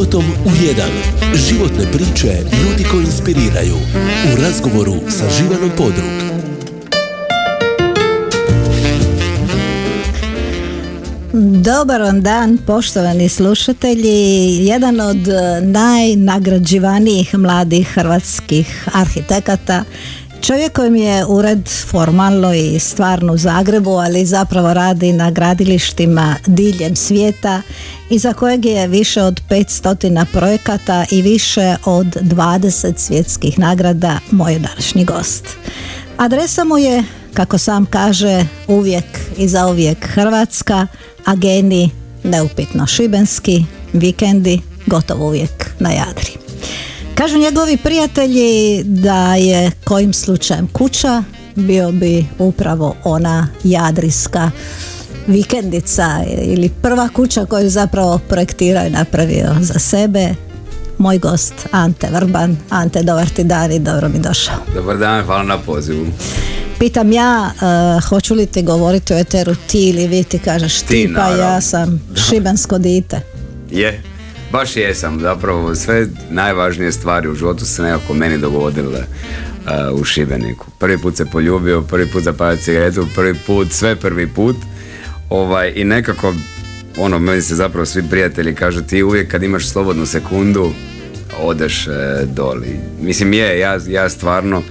Životom u jedan. Životne priče ljudi koji inspiriraju. U razgovoru sa Živanom Podrug. Dobar vam dan, poštovani slušatelji. Jedan od najnagrađivanijih mladih hrvatskih arhitekata Čovjek kojem je ured formalno i stvarno u Zagrebu, ali zapravo radi na gradilištima diljem svijeta i za kojeg je više od 500 projekata i više od 20 svjetskih nagrada moj današnji gost. Adresa mu je, kako sam kaže, uvijek i za uvijek Hrvatska, a geni neupitno šibenski, vikendi gotovo uvijek na Jadri. Kažu njegovi prijatelji da je kojim slučajem kuća bio bi upravo ona jadriska vikendica ili prva kuća koju zapravo projektirao i napravio za sebe. Moj gost Ante Vrban. Ante, dobar ti dan i dobro mi došao. Dobar dan, hvala na pozivu. Pitam ja, uh, hoću li ti govoriti o eteru ti ili vi ti kažeš ti, pa ja sam šibensko dite. Je, Baš jesam, zapravo sve najvažnije stvari u životu se nekako meni dogodile uh, u Šibeniku. Prvi put se poljubio, prvi put zapalio cigaretu, prvi put, sve prvi put. Ovaj, I nekako, ono, meni se zapravo svi prijatelji kažu ti uvijek kad imaš slobodnu sekundu, odeš e, doli. Mislim je, ja, ja stvarno,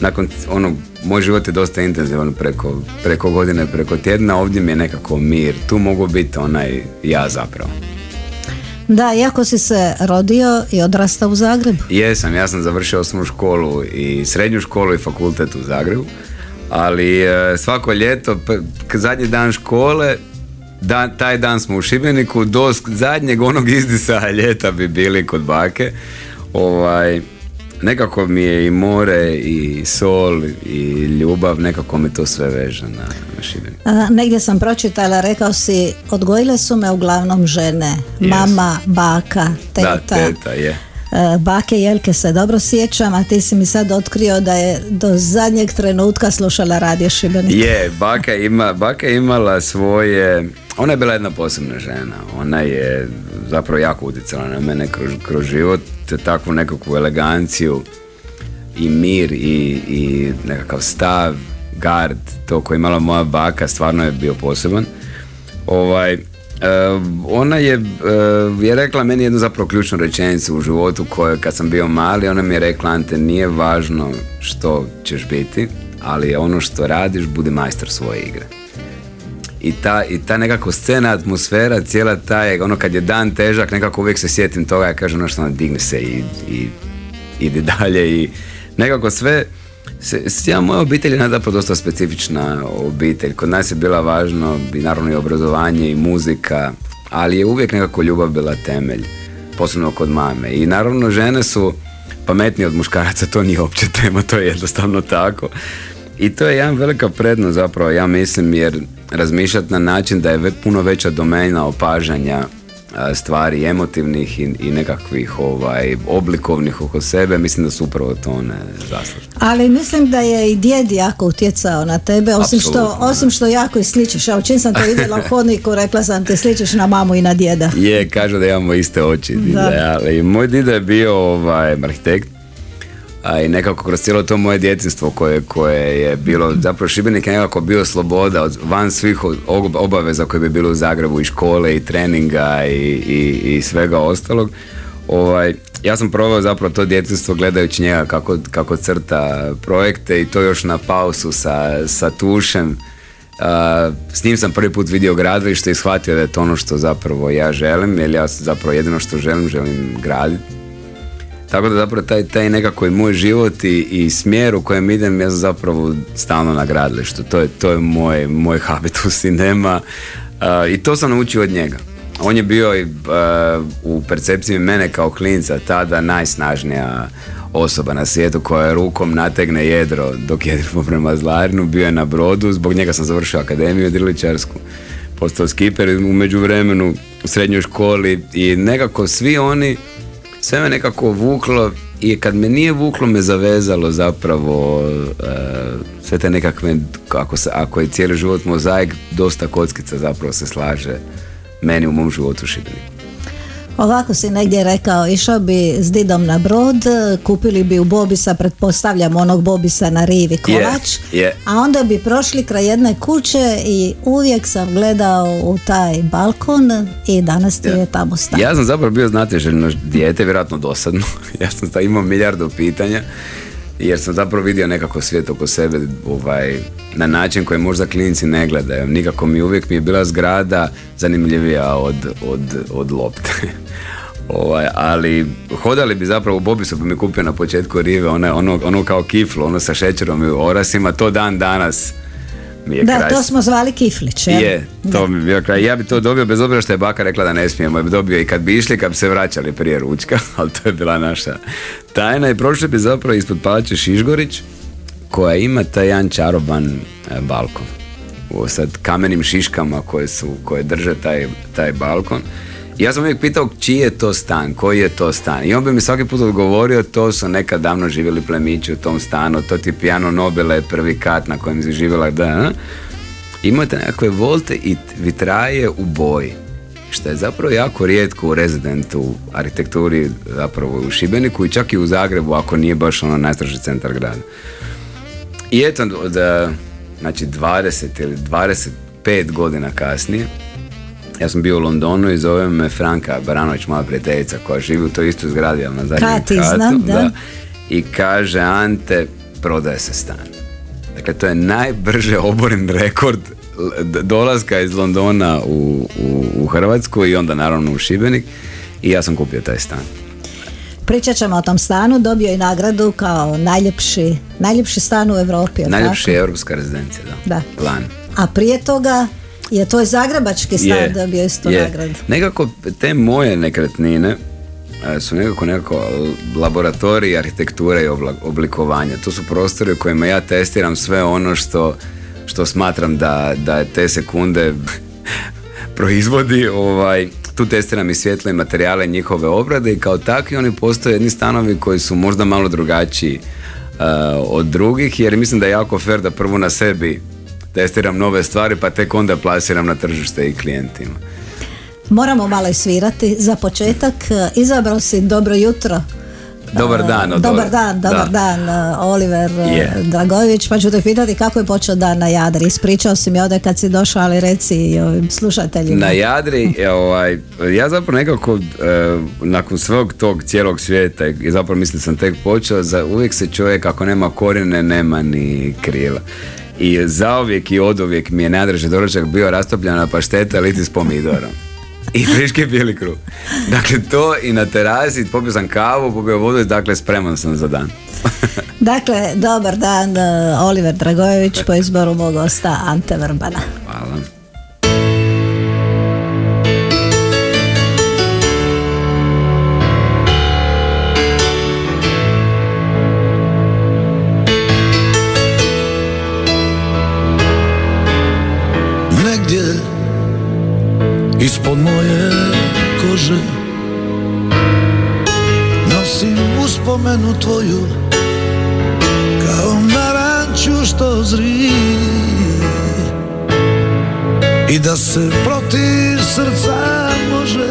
nakon ono, moj život je dosta intenzivan preko, preko godine, preko tjedna, ovdje mi je nekako mir. Tu mogu biti onaj ja zapravo. Da, iako si se rodio i odrastao u Zagrebu. Jesam, ja sam završio osnovnu školu i srednju školu i fakultet u Zagrebu. Ali e, svako ljeto, zadnji dan škole, dan, taj dan smo u Šibeniku, do zadnjeg onog izdisa ljeta bi bili kod bake. Ovaj, nekako mi je i more i sol i ljubav, nekako mi to sve veže na, na negdje sam pročitala, rekao si, odgojile su me uglavnom žene, mama, baka, teta. Da, teta, je. E, bake Jelke se dobro sjećam, a ti si mi sad otkrio da je do zadnjeg trenutka slušala radio Šibenik. Je, baka, ima, baka imala svoje, ona je bila jedna posebna žena, ona je zapravo jako utjecala na mene kroz, kroz život, takvu nekakvu eleganciju i mir i, i nekakav stav, gard, to koji je imala moja baka, stvarno je bio poseban. Ovaj, Uh, ona je, uh, je rekla meni jednu zapravo ključnu rečenicu u životu koju kad sam bio mali, ona mi je rekla Ante, nije važno što ćeš biti, ali ono što radiš, budi majstor svoje igre. I ta, I ta nekako scena, atmosfera, cijela ta je, ono kad je dan težak, nekako uvijek se sjetim toga, ja kažem ono što ono, digni se i, i ide dalje i nekako sve, ja, moja obitelj je zapravo dosta specifična obitelj. Kod nas je bila važno i naravno i obrazovanje i muzika, ali je uvijek nekako ljubav bila temelj, posebno kod mame. I naravno žene su pametnije od muškaraca, to nije uopće tema, to je jednostavno tako. I to je jedan velika prednost zapravo, ja mislim, jer razmišljati na način da je puno veća domena opažanja stvari emotivnih i, i nekakvih ovaj, oblikovnih oko sebe, mislim da su upravo to one zaslužne. Ali mislim da je i djed jako utjecao na tebe, osim, što, osim što jako i sličiš. Evo, čim sam te vidjela u hodniku, rekla sam te sličiš na mamu i na djeda. Je, kažu da imamo iste oči. Da. ali moj dida je bio ovaj, arhitekt a i nekako kroz cijelo to moje djetinstvo koje, koje je bilo, zapravo Šibenik je nekako bio sloboda od, van svih obaveza koje bi bilo u Zagrebu i škole i treninga i, i, i svega ostalog. Ovaj, ja sam proveo zapravo to djetinstvo gledajući njega kako, kako crta projekte i to još na pausu sa, sa tušem. Uh, s njim sam prvi put vidio gradilište i shvatio da je to ono što zapravo ja želim, jer ja zapravo jedino što želim, želim graditi tako da zapravo taj, taj nekako i moj život i, i smjer u kojem idem, ja sam zapravo stalno na gradilištu. To je, to je moj, moj habitus i nema. I to sam naučio od njega. On je bio i u percepciji mene kao klinca tada najsnažnija osoba na svijetu koja rukom nategne jedro dok jedrimo prema Zlarinu, bio je na brodu, zbog njega sam završio akademiju driličarsku, postao skiper u međuvremenu u srednjoj školi i nekako svi oni sve me nekako vuklo i kad me nije vuklo me zavezalo zapravo e, sve te nekakve ako, se, ako je cijeli život mozaik dosta kockica zapravo se slaže meni u mom životu Šibeniku. Ovako si negdje rekao, išao bi s Didom na brod, kupili bi u Bobisa, pretpostavljam onog Bobisa na rivi kolač, a onda bi prošli kraj jedne kuće i uvijek sam gledao u taj balkon i danas ti je tamo stan. Ja sam zapravo bio znatiželjno dijete, vjerojatno dosadno. ja sam imao milijardu pitanja jer sam zapravo vidio nekako svijet oko sebe ovaj, na način koji možda klinici ne gledaju. Nikako mi uvijek mi je bila zgrada zanimljivija od, od, od lopte. ovaj, ali hodali bi zapravo u Bobisu bi mi kupio na početku rive ono, ono, ono kao kiflo, ono sa šećerom i orasima, to dan danas je da, to smo zvali kiflić, Je, to mi bio kraj. Ja bi to dobio bez obzira što je baka rekla da ne smijemo. Ja bi dobio i kad bi išli, kad bi se vraćali prije ručka, ali to je bila naša tajna. I prošli bi zapravo ispod palače Šišgorić, koja ima taj jedan čaroban e, balkon. U sad kamenim šiškama koje, su, koje drže taj, taj balkon ja sam uvijek pitao čiji je to stan, koji je to stan. I on bi mi svaki put odgovorio, to su nekad davno živjeli plemići u tom stanu, to ti pijano Nobile, prvi kat na kojem si živjela, da. Imate nekakve volte i vitraje u boji što je zapravo jako rijetko u rezidentu arhitekturi zapravo u Šibeniku i čak i u Zagrebu ako nije baš ono najstraži centar grada. I eto, da, znači 20 ili 25 godina kasnije ja sam bio u Londonu i zove me Franka Baranović, moja prijateljica koja živi u toj istoj zgradi, ali na zadnjem Kati, katu. Znam, da. I kaže, Ante, prodaje se stan. Dakle, to je najbrže oboren rekord dolaska iz Londona u, u, u Hrvatsku i onda naravno u Šibenik i ja sam kupio taj stan. Pričat ćemo o tom stanu, dobio je nagradu kao najljepši, najljepši stan u Europi. Najljepši europska rezidencija, da. da. Plan. A prije toga je to je zagrebački stan da bio isto nagradu. Nekako te moje nekretnine e, su nekako nekako laboratorij arhitekture i oblikovanja. To su prostori u kojima ja testiram sve ono što, što smatram da, da te sekunde proizvodi. Ovaj, tu testiram i svjetle materijale njihove obrade i kao takvi oni postoje jedni stanovi koji su možda malo drugačiji uh, od drugih jer mislim da je jako fair da prvo na sebi testiram nove stvari pa tek onda plasiram na tržište i klijentima. Moramo malo svirati. Za početak e, izabrao si Dobro jutro. Dobar dan. Od dobar dan, dobar dan, e, Oliver yeah. Dragojević, pa ću te pitati kako je počeo dan na Jadri. Ispričao si mi ovdje kad si došao, ali reci i ovim slušateljima. Na Jadri, ovaj, ja zapravo nekako nakon svog tog cijelog svijeta i zapravo mislim sam tek počeo, za, uvijek se čovjek ako nema korijene nema ni krila i zauvijek i oduvijek mi je najdraži doručak bio rastopljena pašteta liti s pomidorom. I friški bijeli kruh. Dakle, to i na terasi, popio sam kavu, popio vodu i dakle spreman sam za dan. dakle, dobar dan, uh, Oliver Dragojević po izboru mog gosta Ante Vrbana. Ispod moje kože Nosim uspomenu tvoju Kao naranču što zri. I da se protiv srca može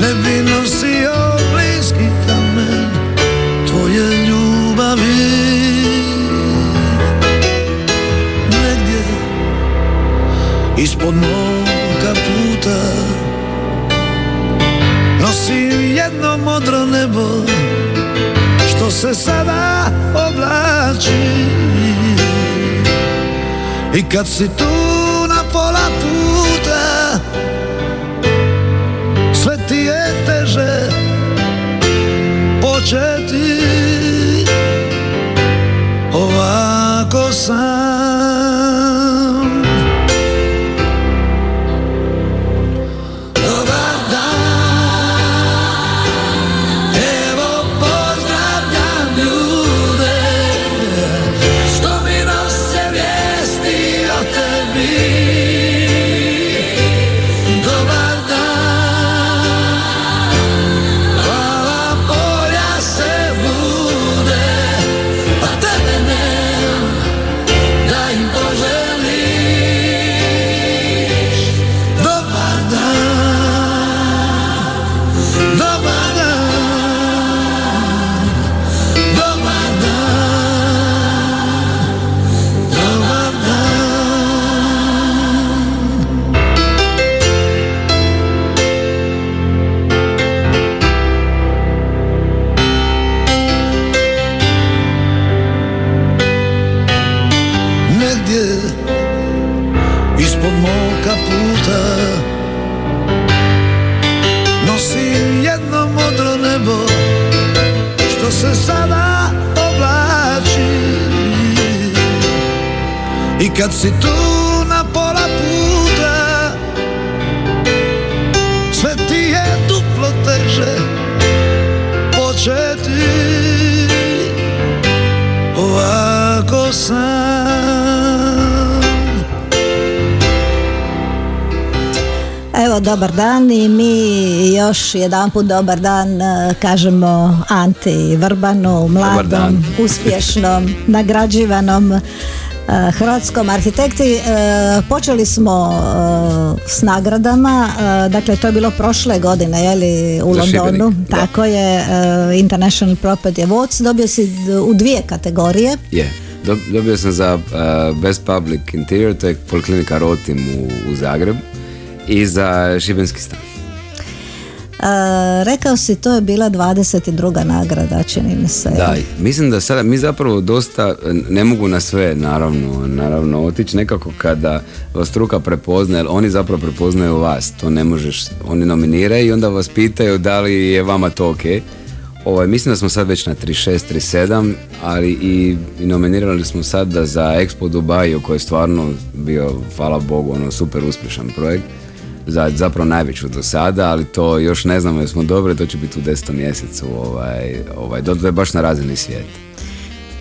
Ne bi nosio bliski kamen Tvoje ljubavi. Negdje ispod moje Nosim jedno modro nebo Što se sada oblači. I kad si tu na pola puta Sve ti je teže početi. Ovako sam dobar dan i mi još jedanput dobar dan e, kažemo Anti Vrbanu, mladom, uspješnom, nagrađivanom e, hrvatskom arhitekti. E, Počeli smo s nagradama, dakle to je bilo prošle godine, je li, u Londonu, da. tako je, International Property Awards, dobio si u dvije kategorije. Je. Dob- Dobio sam za Best Public Interior, to je poliklinika Rotim u, u Zagrebu i za Šibenski stan. E, rekao si, to je bila 22. nagrada, čini mi se. Da, mislim da sada mi zapravo dosta, ne mogu na sve naravno, naravno otići nekako kada vas struka prepozna, jer oni zapravo prepoznaju vas, to ne možeš, oni nominiraju i onda vas pitaju da li je vama to ok. Ovaj, mislim da smo sad već na 36, 37, ali i, i nominirali smo sad da za Expo Dubaju koji je stvarno bio, hvala Bogu, ono super uspješan projekt za zapravo najveću do sada, ali to još ne znamo jesmo dobri, to će biti u desetom mjesecu, ovaj, ovaj, to je baš na razini svijeta.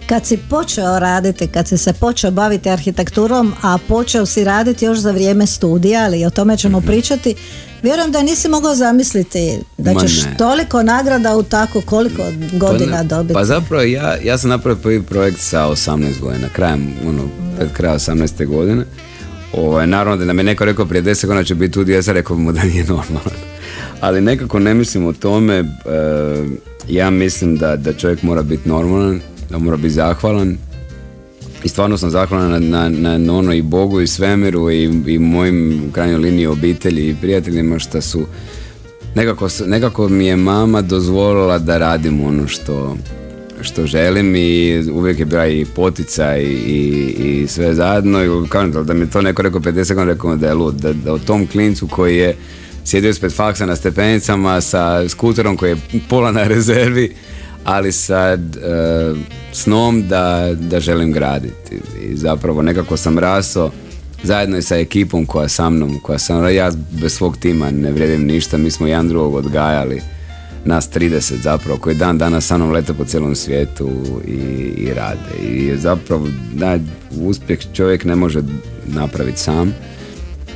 Kad si počeo raditi, kad si se počeo baviti arhitekturom, a počeo si raditi još za vrijeme studija, ali o tome ćemo pričati, vjerujem da nisi mogao zamisliti da Ma ćeš ne. toliko nagrada u tako koliko godina ne- dobiti. Pa zapravo ja, ja sam napravio prvi projekt sa 18 godina, krajem, ono, pred kraja 18. godine. Ovaj, naravno da nam je neko rekao prije 10 godina će biti tu, sam rekao mu da nije normalno. Ali nekako ne mislim o tome, e, ja mislim da, da čovjek mora biti normalan, da mora biti zahvalan i stvarno sam zahvalan na, na, na, ono i Bogu i svemiru i, i mojim u krajnjoj liniji obitelji i prijateljima što su nekako, nekako mi je mama dozvolila da radim ono što, što želim i uvijek je bila i poticaj i, i sve zajedno. I kažem da, mi to neko rekao 50 godina rekao da je lud, da, da o tom klincu koji je sjedio ispred faksa na stepenicama sa skuterom koji je pola na rezervi ali sa e, snom da, da želim graditi. I zapravo nekako sam rasao zajedno i sa ekipom koja sa mnom, koja sam, ja bez svog tima ne vrijedim ništa, mi smo jedan drugog odgajali, nas 30 zapravo, koji dan danas sa mnom lete po cijelom svijetu i, i rade. I zapravo da, uspjeh čovjek ne može napraviti sam,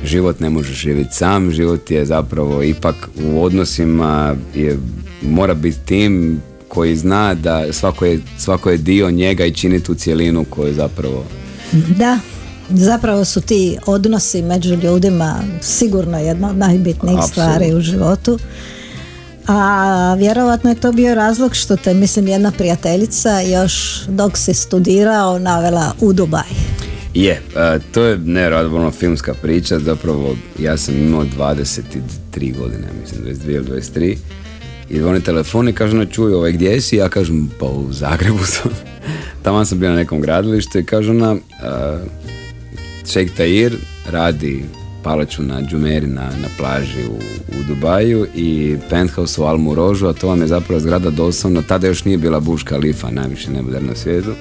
život ne može živjeti sam, život je zapravo ipak u odnosima je, mora biti tim koji zna da svako je, svako je dio njega i čini tu cjelinu koju zapravo Da, zapravo su ti odnosi među ljudima sigurno jedna od najbitnijih Apsolutno. stvari u životu. A vjerovatno je to bio razlog što te, mislim, jedna prijateljica još dok si studirao navela u Dubaj. Je, e, to je nevjerojatno filmska priča, zapravo ja sam imao 23 godine, mislim 22 ili 23 i zvoni telefon i kaže ona čuj ovaj gdje si, ja kažem pa u Zagrebu sam, tamo sam bio na nekom gradilištu i kaže ona uh, Sheikh Tahir radi palaču na Džumeri na, na plaži u, u Dubaju i penthouse u Almu Rožu, a to vam je zapravo zgrada doslovno, tada još nije bila Burj Khalifa, najviše nebodar na svijetu.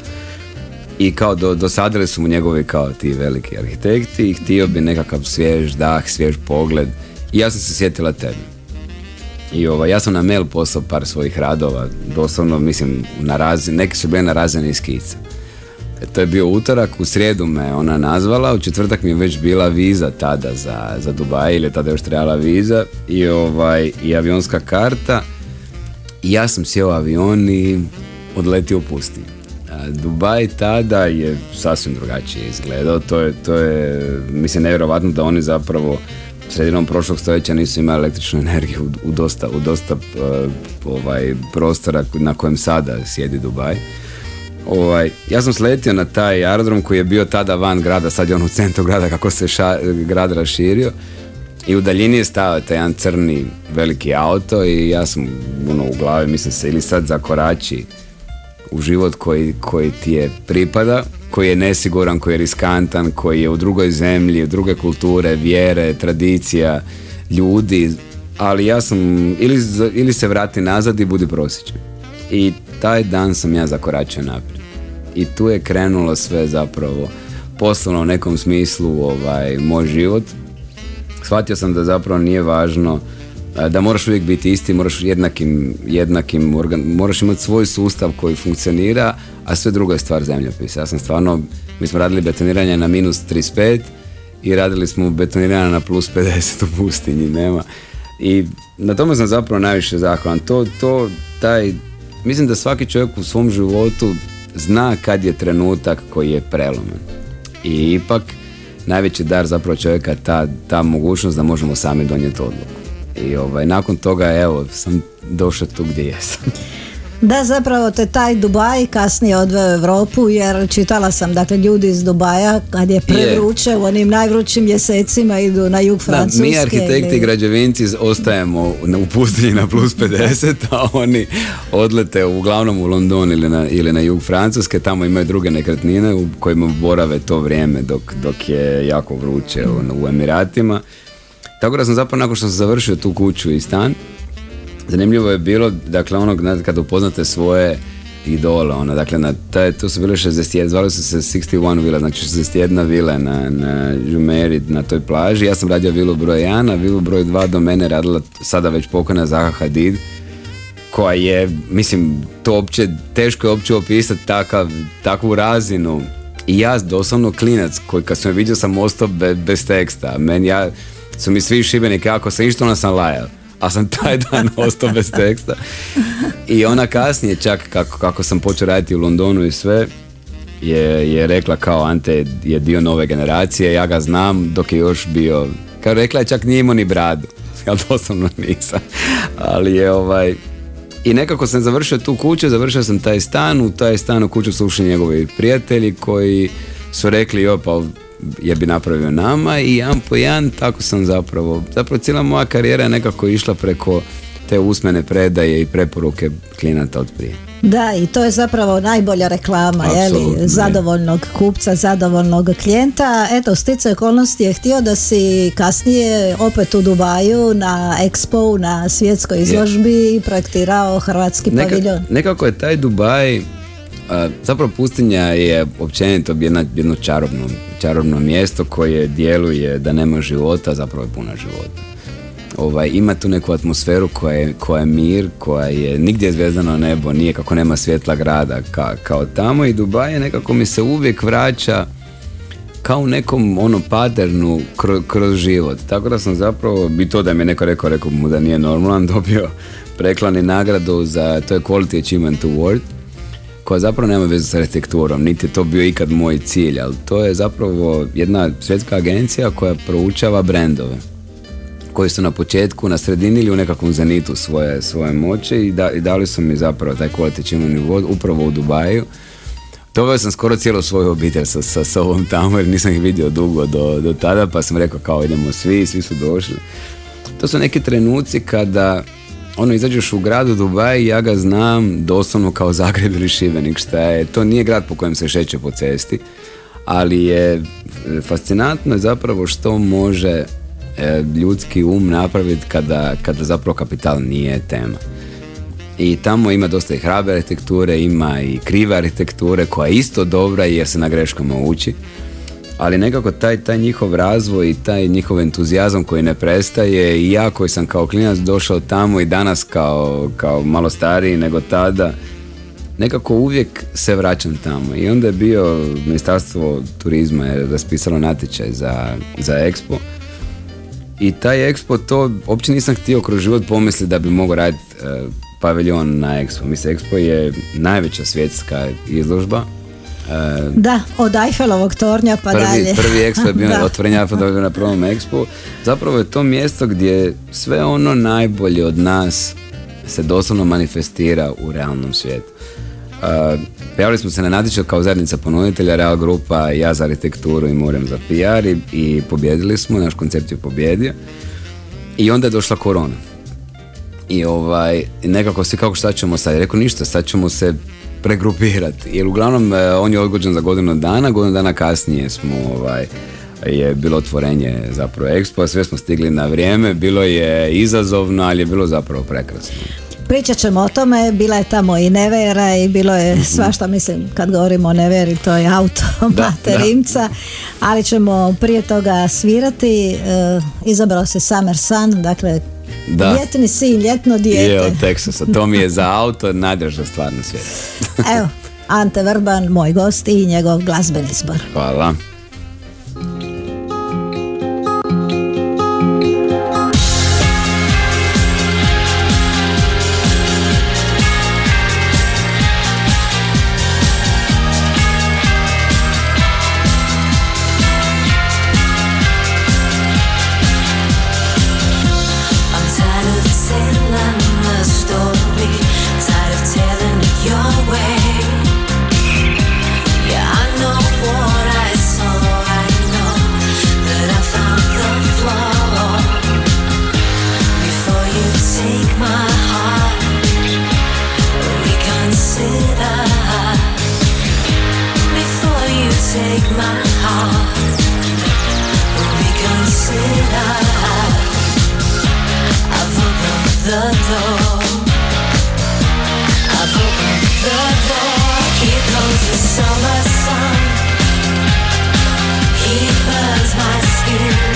I kao do, dosadili su mu njegovi kao ti veliki arhitekti i htio bi nekakav svjež dah, svjež pogled i ja sam se sjetila tebe. I ovaj, ja sam na mail poslao par svojih radova, doslovno mislim na razini, neki su bili na razini skica. E, to je bio utorak, u srijedu me ona nazvala, u četvrtak mi je već bila viza tada za, za Dubaj, ili tada još trebala viza i, ovaj, i avionska karta. I ja sam sjeo avion i odletio u pustinju. A Dubaj tada je sasvim drugačije izgledao, to je, to je mislim nevjerojatno da oni zapravo sredinom prošlog stoljeća nisu imali električnu energiju u, u dosta, u dosta eh, ovaj, prostora na kojem sada sjedi Dubaj. Ovaj, ja sam sletio na taj aerodrom koji je bio tada van grada, sad je on u centru grada kako se ša- grad raširio i u daljini je stao taj jedan crni veliki auto i ja sam ono, u glavi mislim se ili sad zakorači u život koji, koji ti je pripada, koji je nesiguran, koji je riskantan, koji je u drugoj zemlji, u druge kulture, vjere, tradicija, ljudi, ali ja sam, ili, ili se vrati nazad i budi prosječan. I taj dan sam ja zakoračio naprijed. I tu je krenulo sve zapravo poslovno u nekom smislu ovaj, moj život. Shvatio sam da zapravo nije važno da moraš uvijek biti isti, moraš jednakim, jednakim organ, moraš imati svoj sustav koji funkcionira, a sve drugo je stvar zemljopisa. Ja sam stvarno, mi smo radili betoniranje na minus 35 i radili smo betoniranje na plus 50 u pustinji, nema. I na tome sam zapravo najviše zahvalan. To, to, taj, mislim da svaki čovjek u svom životu zna kad je trenutak koji je preloman. I ipak najveći dar zapravo čovjeka ta, ta mogućnost da možemo sami donijeti odluku. I ovaj, nakon toga evo sam došao tu gdje jesam. Da, zapravo te taj Dubaj kasnije odveo u Europu jer čitala sam, dakle, ljudi iz Dubaja kad je prevruće u onim najvrućim mjesecima idu na jug Francuske. Da, mi arhitekti i građevinci ostajemo u pustinji na plus 50, a oni odlete uglavnom u London ili na, ili na jug Francuske, tamo imaju druge nekretnine u kojima borave to vrijeme dok, dok je jako vruće u, u Emiratima. Tako da sam zapravo nakon što sam završio tu kuću i stan, zanimljivo je bilo, dakle onog, kad upoznate svoje idole, ono, dakle, na taj, to su bile 61, zvali su se 61 vila, znači 61 vila na, na Žumeri, na toj plaži, ja sam radio vilu broj 1, a vilu broj 2 do mene radila sada već pokojna Zaha Hadid, koja je, mislim, to uopće, teško je uopće opisati takav, takvu razinu. I ja doslovno klinac koji kad sam je vidio sam ostao bez teksta, meni ja, su mi svi šibenike, ako se išta ona sam lajao a sam taj dan ostao bez teksta. I ona kasnije čak kako, kako sam počeo raditi u Londonu i sve, je, je rekla kao Ante je dio nove generacije, ja ga znam dok je još bio, kao rekla je čak nije imao ni bradu, ja doslovno nisam, ali je ovaj, i nekako sam završio tu kuću, završio sam taj stan, u taj stan u kuću su ušli njegovi prijatelji koji su rekli, jo pa je bi napravio nama i jedan po jedan tako sam zapravo, zapravo cijela moja karijera je nekako išla preko te usmene predaje i preporuke klijenata od prije. Da, i to je zapravo najbolja reklama, li zadovoljnog kupca, zadovoljnog klijenta. Eto, stice okolnosti je htio da si kasnije opet u Dubaju na Expo, na svjetskoj izložbi projektirao hrvatski Neka, paviljon. Nekako je taj Dubaj zapravo pustinja je općenito jedna, jedno čarobno, čarobno mjesto koje djeluje da nema života, zapravo je puna života. Ovaj, ima tu neku atmosferu koja je, koja je mir, koja je nigdje zvezdano nebo, nije kako nema svjetla grada ka, kao tamo i Dubaj nekako mi se uvijek vraća kao u nekom ono paternu kroz, kroz život. Tako da sam zapravo, i to da mi je neko rekao, rekao mu da nije normalan, dobio preklani nagradu za, to je Quality Achievement Award koja zapravo nema veze sa arhitekturom, niti je to bio ikad moj cilj, ali to je zapravo jedna svjetska agencija koja proučava brendove koji su na početku, na sredini ili u nekakvom zenitu svoje, svoje moće i, da, i dali su mi zapravo taj kvalitečivni vod upravo u Dubaju. Doveo sam skoro cijelu svoju obitelj sa, sa sobom tamo jer nisam ih vidio dugo do, do tada pa sam rekao kao idemo svi, svi su došli. To su neki trenuci kada ono izađeš u gradu Dubaj ja ga znam doslovno kao Zagreb ili Šibenik šta je. To nije grad po kojem se šeće po cesti, ali je e, fascinantno zapravo što može e, ljudski um napraviti kada, kada zapravo kapital nije tema. I tamo ima dosta i hrabe arhitekture, ima i krive arhitekture koja je isto dobra jer se na greškama uči ali nekako taj, taj njihov razvoj i taj njihov entuzijazam koji ne prestaje i ja koji sam kao klinac došao tamo i danas kao, kao malo stariji nego tada nekako uvijek se vraćam tamo. I onda je bio ministarstvo turizma je raspisalo natječaj za, za Expo. I taj Expo to uopće nisam htio kroz život pomisliti da bi mogao raditi e, paviljon na Expo. Mislim, Expo je najveća svjetska izložba da, od Eiffelovog tornja pa prvi, dalje. Prvi ekspo je bio otvorenje na prvom ekspu. Zapravo je to mjesto gdje sve ono najbolje od nas se doslovno manifestira u realnom svijetu. Uh, prijavili smo se na natječaj kao zajednica ponuditelja, Real Grupa, ja za arhitekturu i Morem za PR i, i pobjedili smo, naš koncept je pobjedio. I onda je došla korona. I ovaj, nekako se kako šta ćemo sad? Rekao ništa, sad ćemo se pregrupirati. Jer uglavnom e, on je odgođen za godinu dana, godinu dana kasnije smo ovaj, je bilo otvorenje zapravo Expo, sve smo stigli na vrijeme, bilo je izazovno, ali je bilo zapravo prekrasno. pričat ćemo o tome, bila je tamo i Nevera i bilo je svašta, mislim, kad govorimo o Neveri, to je auto Mate Rimca, ali ćemo prije toga svirati, e, izabrao se Summer Sun, dakle, Da. ljetni sin, ljetno Je dijete. od Texasa, to mi je za auto najdraža stvar na svijetu. Evo, Ante Vrban, moj gost i njegov glazbeni izbor. Hvala. Summer sun. He burns my skin.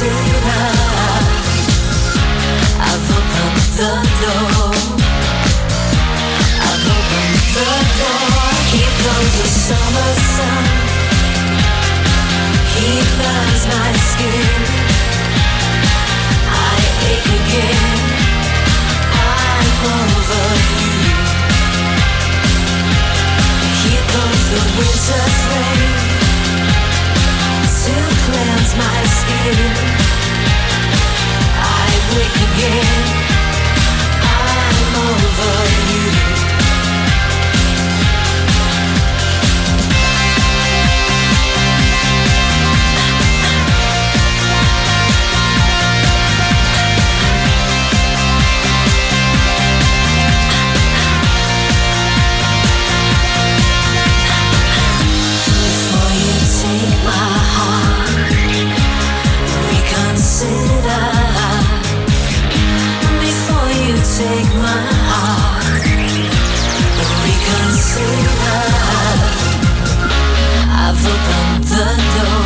Reconsider. I've opened the door. The summer sun. He burns my skin. I ache again. I'm over you. Here comes the winter's rain cleanse my skin. I wake again. I'm over you. I've opened the door.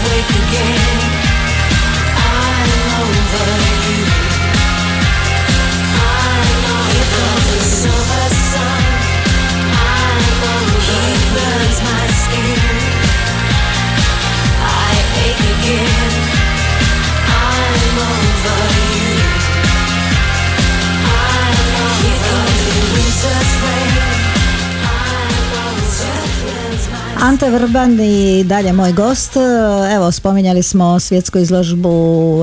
I wake again. I'm over Ante Vrban i dalje moj gost. Evo, spominjali smo svjetsku izložbu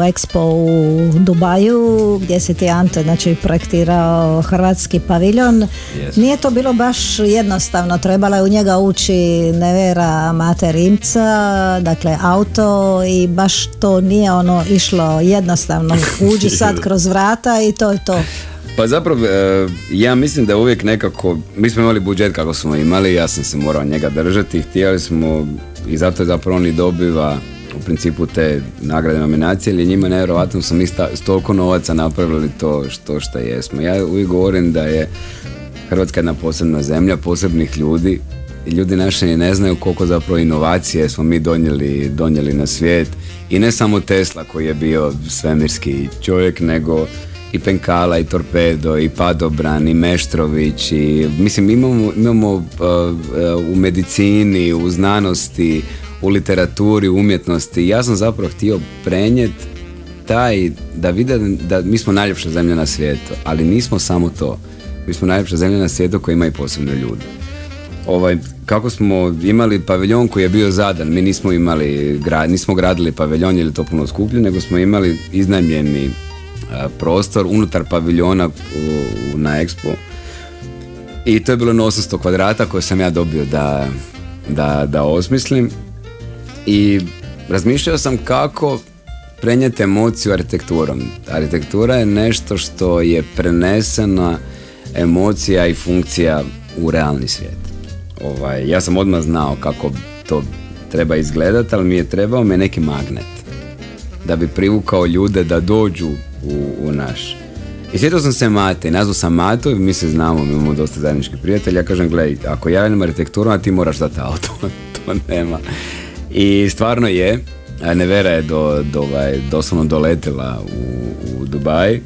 Expo u Dubaju, gdje si ti Ante znači, projektirao hrvatski paviljon. Yes. Nije to bilo baš jednostavno, trebalo je u njega ući Nevera Mate Rimca, dakle auto i baš to nije ono išlo jednostavno. Uđi sad kroz vrata i to je to. Pa zapravo, e, ja mislim da uvijek nekako, mi smo imali budžet kako smo imali, ja sam se morao njega držati, htjeli smo i zato je zapravo on i dobiva u principu te nagrade nominacije, jer je njima nevjerojatno smo mi toliko novaca napravili to što što jesmo. Ja uvijek govorim da je Hrvatska jedna posebna zemlja, posebnih ljudi ljudi naši ni ne znaju koliko zapravo inovacije smo mi donijeli, donijeli na svijet i ne samo Tesla koji je bio svemirski čovjek, nego i Penkala i Torpedo i Padobran i Meštrović i mislim imamo, imamo uh, uh, u medicini, u znanosti, u literaturi, u umjetnosti. Ja sam zapravo htio prenijeti taj, da vide da mi smo najljepša zemlja na svijetu, ali nismo samo to. Mi smo najljepša zemlja na svijetu koja ima i posebne ljude. Ovaj, kako smo imali paviljon koji je bio zadan, mi nismo imali, nismo gradili paviljon jer je to puno skuplje, nego smo imali iznajmljeni prostor unutar paviljona na Expo. I to je bilo na 800 kvadrata koje sam ja dobio da, da, da osmislim. I razmišljao sam kako prenijeti emociju arhitekturom. Arhitektura je nešto što je prenesena emocija i funkcija u realni svijet. Ovaj, ja sam odmah znao kako to treba izgledati, ali mi je trebao me neki magnet da bi privukao ljude da dođu u, u naš. I sjetio sam se Mate, nazvao sam Mato mi se znamo, mi imamo dosta zajedničkih prijatelja, ja kažem, gledaj, ako ja radim arhitekturu, a ti moraš dati auto, to nema. I stvarno je, Nevera je do, do, ovaj, doslovno doletila u, u Dubaj,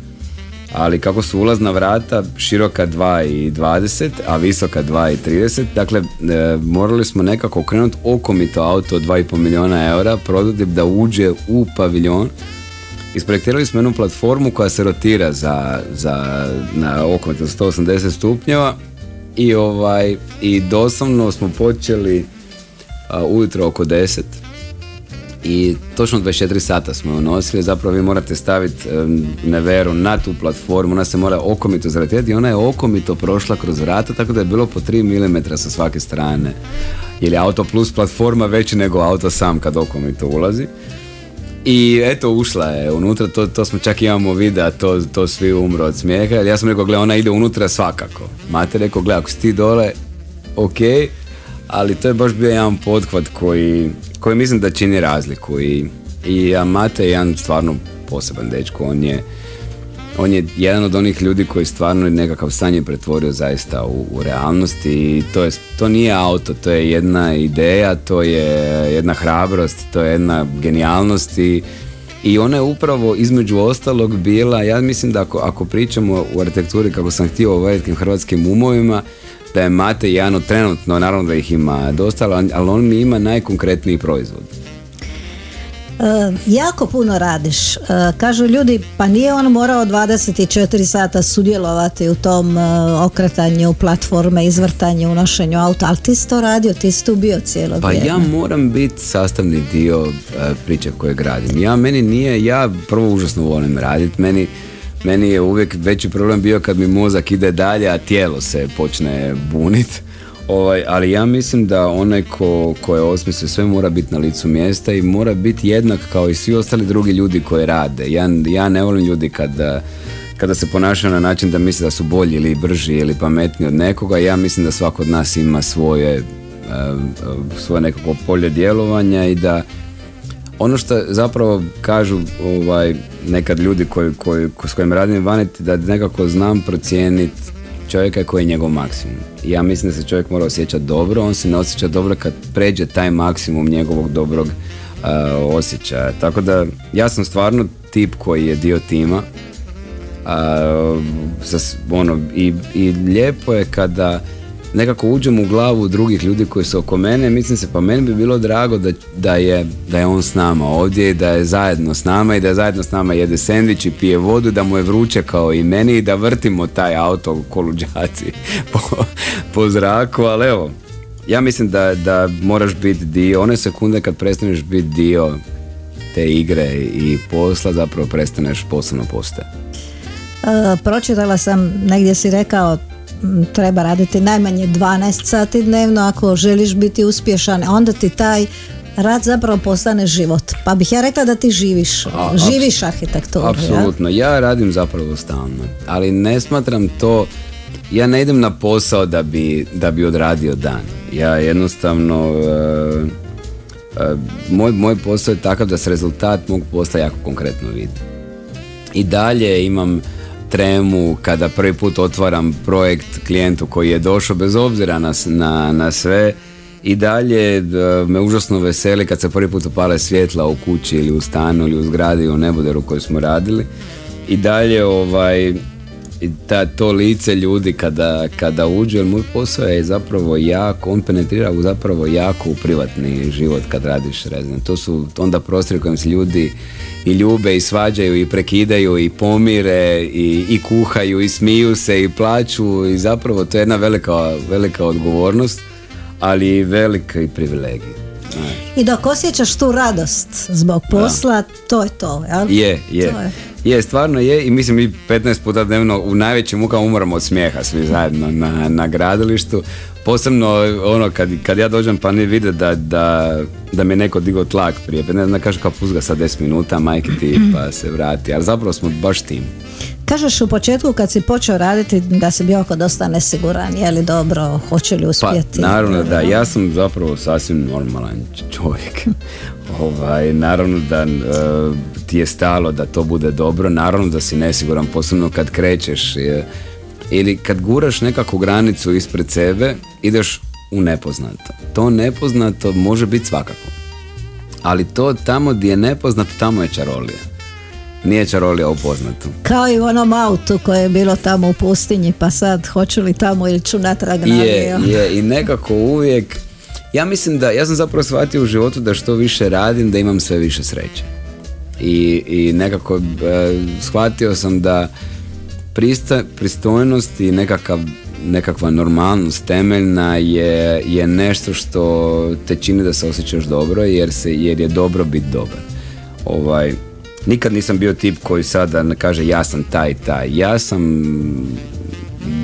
ali kako su ulazna vrata široka 2,20, a visoka 2,30, dakle e, morali smo nekako okrenuti okomito auto od 2,5 milijuna eura, prototip da uđe u paviljon. Isprojektirali smo jednu platformu koja se rotira za, za na okomito 180 stupnjeva i ovaj i doslovno smo počeli a, ujutro oko 10 i točno 24 sata smo ju nosili, zapravo vi morate staviti em, neveru na tu platformu, ona se mora okomito zaratirati i ona je okomito prošla kroz vrata, tako da je bilo po 3 mm sa svake strane. Jer je Auto Plus platforma veći nego auto sam kad okomito ulazi. I eto, ušla je unutra, to, to smo čak imamo videa, to, to svi umro od smijeha. Ja sam rekao, gle, ona ide unutra svakako. Mate rekao, gle, ako si ti dole, ok, ali to je baš bio jedan pothvat koji, koji mislim da čini razliku i, i Mate je jedan stvarno poseban dečko, on je on je jedan od onih ljudi koji stvarno nekakav san je pretvorio zaista u, u realnost i to, je, to nije auto, to je jedna ideja, to je jedna hrabrost, to je jedna genijalnost i, i ona je upravo između ostalog bila, ja mislim da ako, ako pričamo u arhitekturi kako sam htio o velikim hrvatskim umovima, da je Mate jedan trenutno, naravno da ih ima dosta, ali on mi ima najkonkretniji proizvod. E, jako puno radiš. E, kažu ljudi, pa nije on morao 24 sata sudjelovati u tom e, okretanju platforme, izvrtanju, unošenju auta, ali ti si to radio, ti si tu bio cijelo Pa vrijeme. ja moram biti sastavni dio priče koje gradim. Ja meni nije, ja prvo užasno volim raditi, meni, meni je uvijek veći problem bio kad mi mozak ide dalje, a tijelo se počne bunit. Ovaj, ali ja mislim da onaj ko, ko je osmislio sve mora biti na licu mjesta i mora biti jednak kao i svi ostali drugi ljudi koji rade. Ja, ja ne volim ljudi kada, kada se ponašaju na način da misle da su bolji ili brži ili pametniji od nekoga. Ja mislim da svako od nas ima svoje, e, svoje nekako polje djelovanja i da ono što zapravo kažu ovaj, nekad ljudi koji, koji, s kojim radim vani, da nekako znam procijeniti čovjeka koji je njegov maksimum. Ja mislim da se čovjek mora osjećati dobro, on se ne osjeća dobro kad pređe taj maksimum njegovog dobrog uh, osjećaja. Tako da ja sam stvarno tip koji je dio tima a, sa s- ono, i, i lijepo je kada nekako uđem u glavu drugih ljudi koji su oko mene, mislim se, pa meni bi bilo drago da, da, je, da je on s nama ovdje da je zajedno s nama i da zajedno s nama jede sendvič i pije vodu, da mu je vruće kao i meni i da vrtimo taj auto koluđaci po, po zraku, ali evo, ja mislim da, da moraš biti dio, one sekunde kad prestaneš biti dio te igre i posla, zapravo prestaneš poslovno postaje. E, pročitala sam, negdje si rekao treba raditi najmanje 12 sati dnevno ako želiš biti uspješan, onda ti taj rad zapravo postane život. Pa bih ja rekla da ti živiš, A, živiš arhitekturu. Apsolutno, ja radim zapravo stalno, ali ne smatram to, ja ne idem na posao da bi, da bi odradio dan. Ja jednostavno, e, e, moj, moj posao je takav da se rezultat mog posla jako konkretno vidi. I dalje imam tremu kada prvi put otvaram projekt klijentu koji je došao bez obzira na, na, na sve I dalje me užasno veseli kad se prvi put upale svjetla u kući ili u stanu ili u zgradi u neboderu koju smo radili. I dalje ovaj, ta, to lice ljudi kada, kada uđu, jer moj posao je zapravo jako, on penetrira u zapravo jako u privatni život kad radiš rezne. To su onda prostori u kojem se ljudi i ljube i svađaju i prekidaju i pomire i, i kuhaju i smiju se i plaću i zapravo to je jedna velika, velika odgovornost, ali i velika i privilegija. I dok osjećaš tu radost zbog posla, to je to, jel? Je, je. To je. Je, stvarno je i mislim mi 15 puta dnevno u najvećim mukama umramo od smijeha svi zajedno na, na gradilištu. Posebno ono kad, kad ja dođem pa ne vide da, da, da mi je neko digao tlak prije, ne znam, kaže kao puzga sa 10 minuta, majke ti pa se vrati, ali zapravo smo baš tim. Kažeš u početku kad si počeo raditi da si bio oko dosta nesiguran, je li dobro, hoće li Pa uspjeti? naravno da, ja sam zapravo sasvim normalan čovjek. ovaj, naravno da e, ti je stalo da to bude dobro, naravno da si nesiguran, posebno kad krećeš je, ili kad guraš nekakvu granicu ispred sebe, ideš u nepoznato. To nepoznato može biti svakako. Ali to tamo gdje je nepoznato, tamo je čarolija. Nije čarolija u poznatom. Kao i u onom autu koje je bilo tamo u pustinji, pa sad hoću li tamo ili ću natrag na Je, je, i nekako uvijek, ja mislim da, ja sam zapravo shvatio u životu da što više radim, da imam sve više sreće. I, i nekako e, shvatio sam da prista, pristojnost i nekakav, nekakva normalnost temeljna je, je nešto što te čini da se osjećaš dobro jer, se, jer je dobro biti dobar. Ovaj, nikad nisam bio tip koji sada kaže ja sam taj taj. Ja sam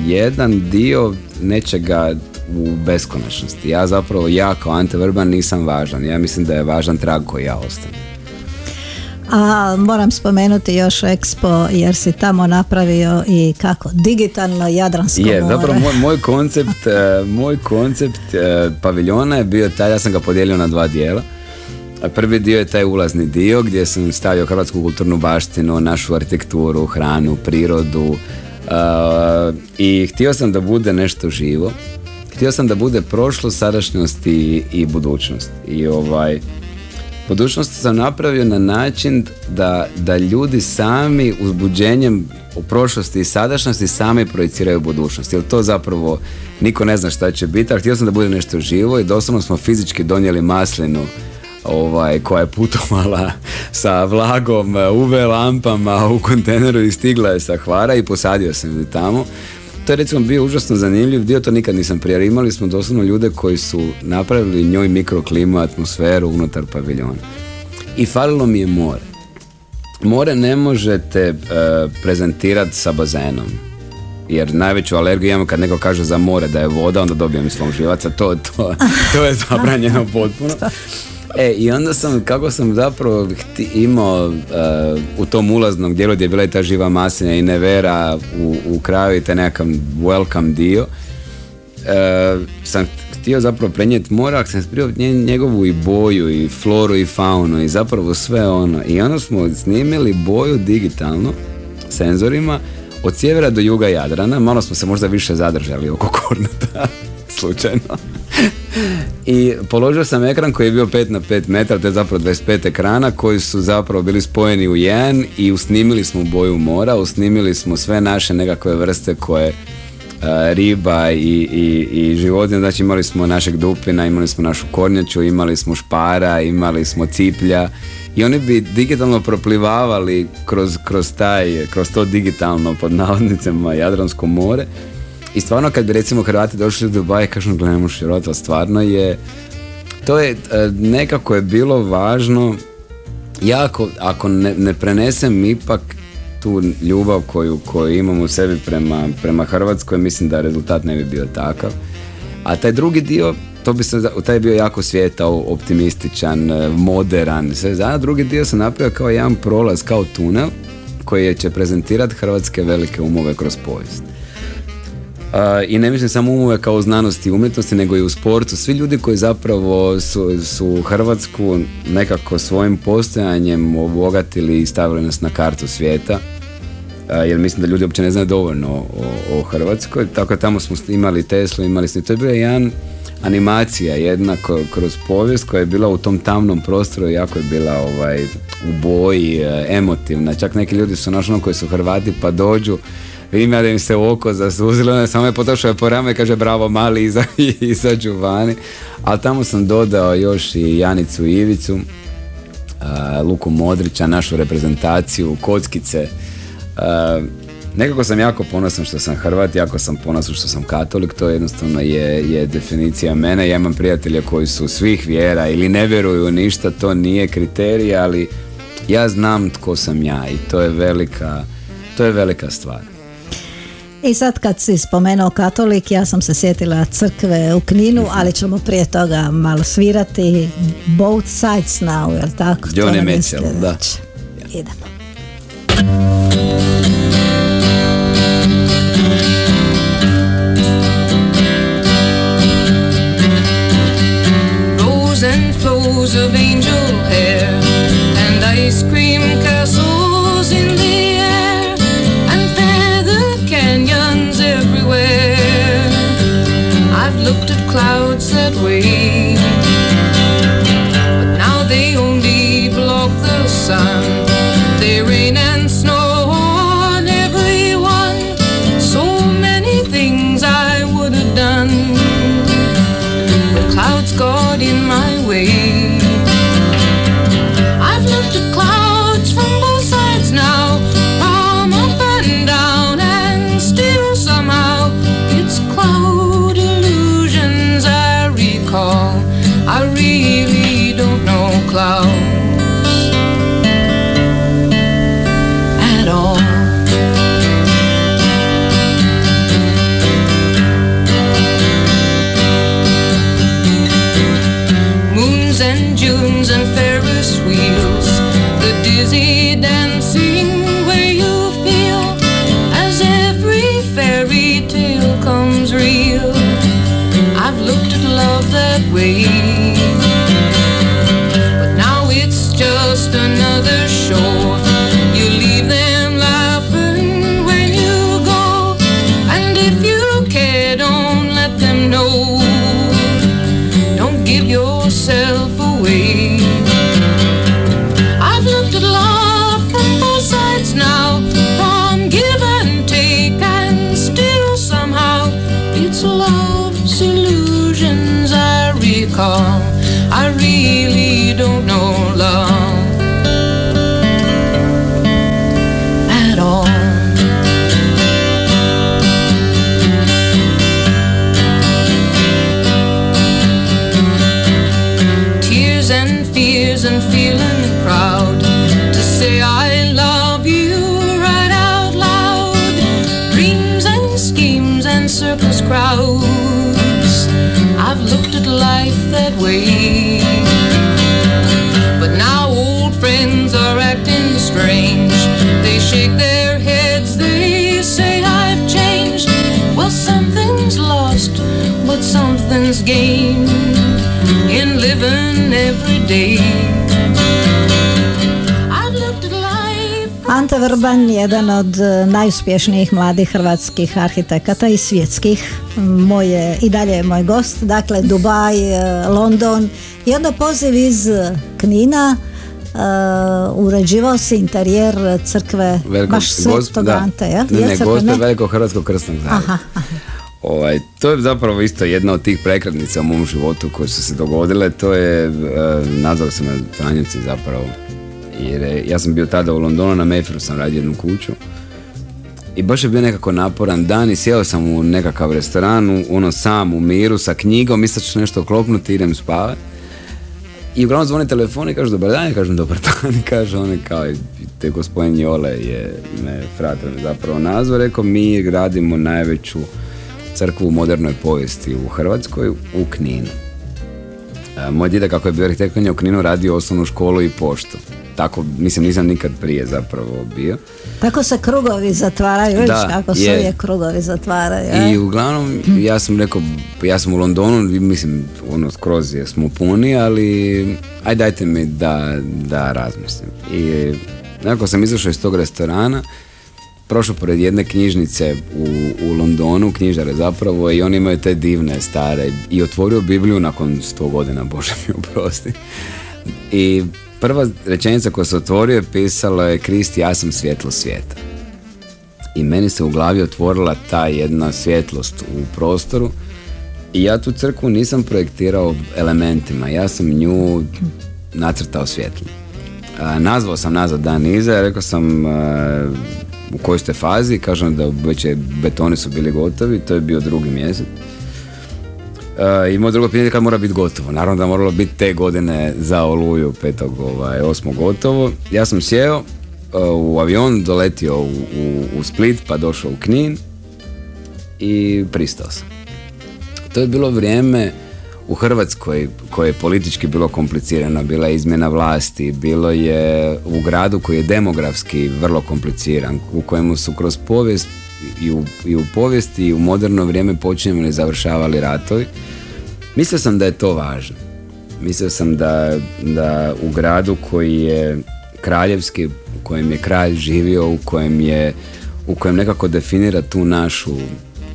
jedan dio nečega u beskonačnosti. Ja zapravo, ja kao Ante Vrban nisam važan. Ja mislim da je važan trag koji ja ostanem. A moram spomenuti još Expo jer si tamo napravio i kako, digitalno Jadransko Je, more. zapravo moj, moj koncept, e, moj koncept e, paviljona je bio taj, ja sam ga podijelio na dva dijela. Prvi dio je taj ulazni dio gdje sam stavio hrvatsku kulturnu baštinu, našu arhitekturu, hranu, prirodu e, i htio sam da bude nešto živo. Htio sam da bude prošlost, sadašnjost i, i budućnost. I ovaj, Budućnost sam napravio na način da, da ljudi sami uzbuđenjem u prošlosti i sadašnjosti sami projiciraju budućnost. Jer to zapravo niko ne zna šta će biti, ali htio sam da bude nešto živo i doslovno smo fizički donijeli maslinu ovaj, koja je putovala sa vlagom, UV lampama u kontejneru i stigla je sa Hvara i posadio sam je tamo. To je recimo bio užasno zanimljiv dio, to nikad nisam prije. Imali smo doslovno ljude koji su napravili njoj mikroklimu, atmosferu unutar paviljona. I falilo mi je more. More ne možete e, prezentirati sa bazenom. Jer najveću alergiju imamo kad neko kaže za more da je voda, onda dobijem i slom živaca. To, to, to je zabranjeno potpuno. E, i onda sam, kako sam zapravo imao e, u tom ulaznom dijelu gdje je bila i ta živa maslina i nevera u, u kraju i taj nekakav welcome dio, e, sam htio zapravo prenijeti mora, sam sprio nje- njegovu i boju i floru i faunu i zapravo sve ono. I onda smo snimili boju digitalno, senzorima, od sjevera do juga Jadrana, malo smo se možda više zadržali oko Kornata, slučajno. I položio sam ekran koji je bio 5 na 5 metara, to je zapravo 25 ekrana koji su zapravo bili spojeni u jedan i usnimili smo boju mora, usnimili smo sve naše nekakve vrste koje e, riba i, i, i životinja, znači imali smo našeg dupina, imali smo našu kornjaču, imali smo špara, imali smo ciplja i oni bi digitalno proplivavali kroz, kroz, taj, kroz to digitalno pod navodnicama Jadransko more i stvarno kad bi recimo Hrvati došli u Dubaj kažu gledamo širota, stvarno je to je e, nekako je bilo važno jako, ako ne, ne prenesem ipak tu ljubav koju, koju imam u sebi prema, prema Hrvatskoj, mislim da rezultat ne bi bio takav. A taj drugi dio, to bi se, taj je bio jako svijetao, optimističan, e, moderan, sve za drugi dio sam napravio kao jedan prolaz, kao tunel, koji će prezentirati hrvatske velike umove kroz povijest. I ne mislim samo umove kao znanosti i umjetnosti, nego i u sportu. Svi ljudi koji zapravo su, su Hrvatsku nekako svojim postojanjem obogatili i stavili nas na kartu svijeta. Jer mislim da ljudi uopće ne znaju dovoljno o, o Hrvatskoj. Tako da tamo smo imali Teslu, imali smo... To je bio jedan animacija jedna kroz povijest koja je bila u tom tamnom prostoru jako je bila ovaj, u boji, e, emotivna. Čak neki ljudi su našli ono koji su Hrvati pa dođu Vidim ja da im se oko zasuzilo, onda samo je potošao po rame kaže bravo mali iza, izađu vani. Ali tamo sam dodao još i Janicu Ivicu, a, Luku Modrića, našu reprezentaciju, kockice. A, nekako sam jako ponosan što sam Hrvat, jako sam ponosan što sam katolik, to jednostavno je, je definicija mene. Ja imam prijatelje koji su svih vjera ili ne vjeruju ništa, to nije kriterij, ali ja znam tko sam ja i to je velika, to je velika stvar. I sad kad si spomenuo katolik, ja sam se sjetila crkve u Kninu, ali ćemo prije toga malo svirati Both Sides Now, jel tako? Johnny Mitchell, da. Idemo. and flows of angel hair and ice cream castles in the looked at clouds that way, and Junes and Ferris wheels, the dizzy something's gained in living every day. Ante Vrban, jedan od e, najuspješnijih mladih hrvatskih arhitekata i svjetskih. Moj je, i dalje je moj gost. Dakle, Dubaj, e, London i onda poziv iz Knina. e, uređivao si interijer crkve baš svetog. Ante, jel? Ne, Je ne, crkve, ne? velikog hrvatskog krstnog. Aha, aha. Ovaj, to je zapravo isto jedna od tih prekretnica u mom životu koje su se dogodile. To je, e, nazvao sam me Franjevci zapravo. Jer je- ja sam bio tada u Londonu, na Mayfairu sam radio jednu kuću. I baš je bio nekako naporan dan i sjeo sam u nekakav restoran, u- ono sam u miru sa knjigom, mislio ću nešto klopnuti, idem spavat. I uglavnom zvoni telefon i kaže dobar dan, ja kažem dobar dan i kaže on kao te gospodin Jole je me frater zapravo nazvao, rekao mi gradimo najveću crkvu u modernoj povijesti u Hrvatskoj u Kninu. E, Moj djeda kako je bio arhitekt, on je u Kninu radio osnovnu školu i poštu. Tako, mislim, nisam nikad prije zapravo bio. Tako se krugovi zatvaraju, vidiš kako se je. krugovi zatvaraju. I uglavnom, ja sam rekao, ja sam u Londonu, i mislim, ono, skroz je smo puni, ali aj dajte mi da, da razmislim. I nekako sam izašao iz tog restorana prošao pored jedne knjižnice u, u Londonu, knjižare zapravo, i oni imaju te divne stare i otvorio Bibliju nakon sto godina, Bože mi oprosti. I prva rečenica koja se otvorio je pisala je Krist, ja sam svjetlo svijeta. I meni se u glavi otvorila ta jedna svjetlost u prostoru i ja tu crkvu nisam projektirao elementima, ja sam nju nacrtao svjetlom. Nazvao sam nazad dan iza, rekao sam a, u kojoj ste fazi, kažem da već je, betoni su bili gotovi, to je bio drugi mjesec. A, I drugo pitanje je kad mora biti gotovo. Naravno da moralo biti te godine za oluju petog, ovaj, osmog gotovo. Ja sam sjeo a, u avion, doletio u, u, u Split pa došao u Knin i pristao sam. To je bilo vrijeme u Hrvatskoj koje je politički bilo komplicirano, bila je izmjena vlasti, bilo je u gradu koji je demografski vrlo kompliciran, u kojemu su kroz povijest i u, i u povijesti i u moderno vrijeme počinjemo i završavali ratovi. Mislio sam da je to važno. Mislio sam da, da u gradu koji je kraljevski, u kojem je kralj živio, u kojem je u kojem nekako definira tu našu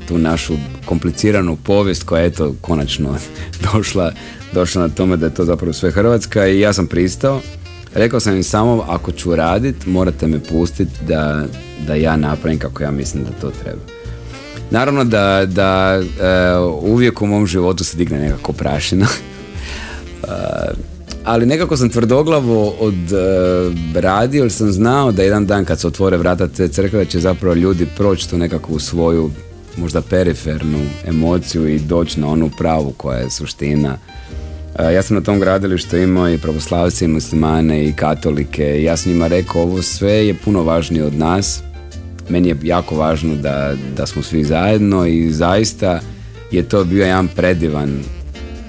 tu našu kompliciranu povijest koja je eto konačno došla, došla na tome da je to zapravo sve Hrvatska i ja sam pristao. Rekao sam im samo ako ću radit morate me pustiti da, da ja napravim kako ja mislim da to treba. Naravno da, da e, uvijek u mom životu se digne nekako prašina. E, ali nekako sam tvrdoglavo od e, radio jer sam znao da jedan dan kad se otvore vrata te crkve će zapravo ljudi proći tu nekakvu svoju možda perifernu emociju i doći na onu pravu koja je suština. E, Ja sam na tom gradilištu imao i pravoslavce i muslimane i katolike ja sam njima rekao ovo sve je puno važnije od nas. Meni je jako važno da, da smo svi zajedno i zaista je to bio jedan predivan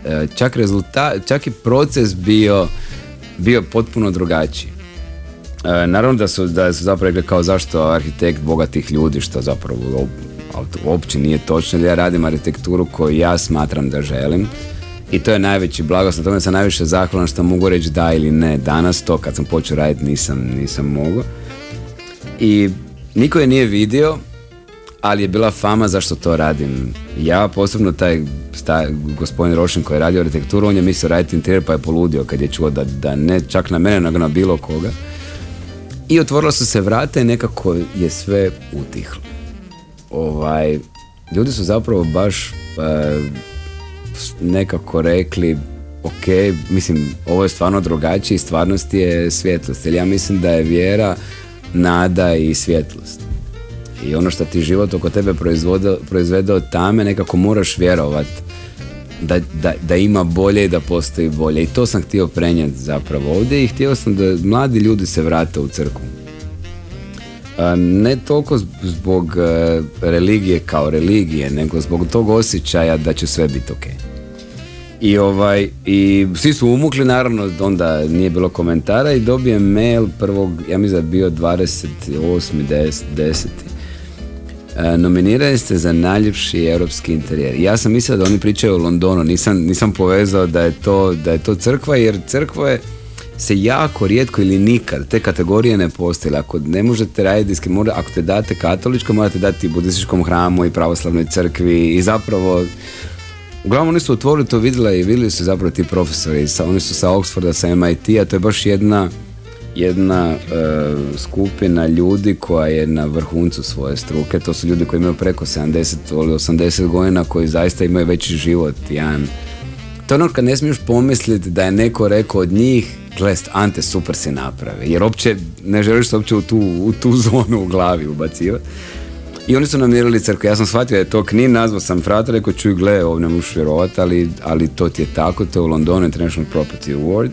e, čak rezultat, čak i proces bio bio potpuno drugačiji. E, naravno da su, da su zapravo rekli kao zašto arhitekt bogatih ljudi, što zapravo op- uopće nije točno, jer ja radim arhitekturu koju ja smatram da želim i to je najveći blagost, na tome sam najviše zahvalan što mogu reći da ili ne danas, to kad sam počeo raditi nisam, nisam mogao. I niko je nije vidio, ali je bila fama zašto to radim. Ja, posebno taj sta, gospodin Rošin koji je radio arhitekturu, on je mislio raditi interijer pa je poludio kad je čuo da, da ne čak na mene, nego na bilo koga. I otvorila su se vrata i nekako je sve utihlo. Ovaj, ljudi su zapravo baš e, nekako rekli ok, mislim, ovo je stvarno drugačije i stvarnost je svjetlost. Jer ja mislim da je vjera, nada i svjetlost. I ono što ti život oko tebe proizvede od tame, nekako moraš vjerovat da, da, da ima bolje i da postoji bolje. I to sam htio prenijeti zapravo ovdje i htio sam da mladi ljudi se vrate u crkvu. Ne toliko zb- zbog e, religije kao religije, nego zbog tog osjećaja da će sve biti ok. I ovaj, i svi su umukli, naravno, onda nije bilo komentara i dobijem mail prvog, ja mislim da je bio 28. 10. 10. E, nominirani ste za najljepši europski interijer. Ja sam mislio da oni pričaju o Londonu, nisam, nisam povezao da je, to, da je to crkva, jer crkva je se jako rijetko ili nikad te kategorije ne postoje. Ako ne možete raditi diski, mora, ako te date katoličko, morate dati budističkom hramu i pravoslavnoj crkvi i zapravo Uglavnom oni su otvorili to vidjela i vidjeli su zapravo ti profesori, sa, oni su sa Oxforda, sa MIT-a, to je baš jedna jedna e, skupina ljudi koja je na vrhuncu svoje struke, to su ljudi koji imaju preko 70 ili 80 godina koji zaista imaju veći život, jedan to je ono kad ne smiješ pomisliti da je neko rekao od njih gle, Ante, super si naprave, jer uopće ne želiš se uopće u tu, u tu zonu u glavi ubacivati. I oni su namirili crkvu. Ja sam shvatio da je to Knin, nazvao sam frata, rekao čuj gle, ovo ne možeš vjerovati, ali, ali to ti je tako, to je u Londonu International Property Award.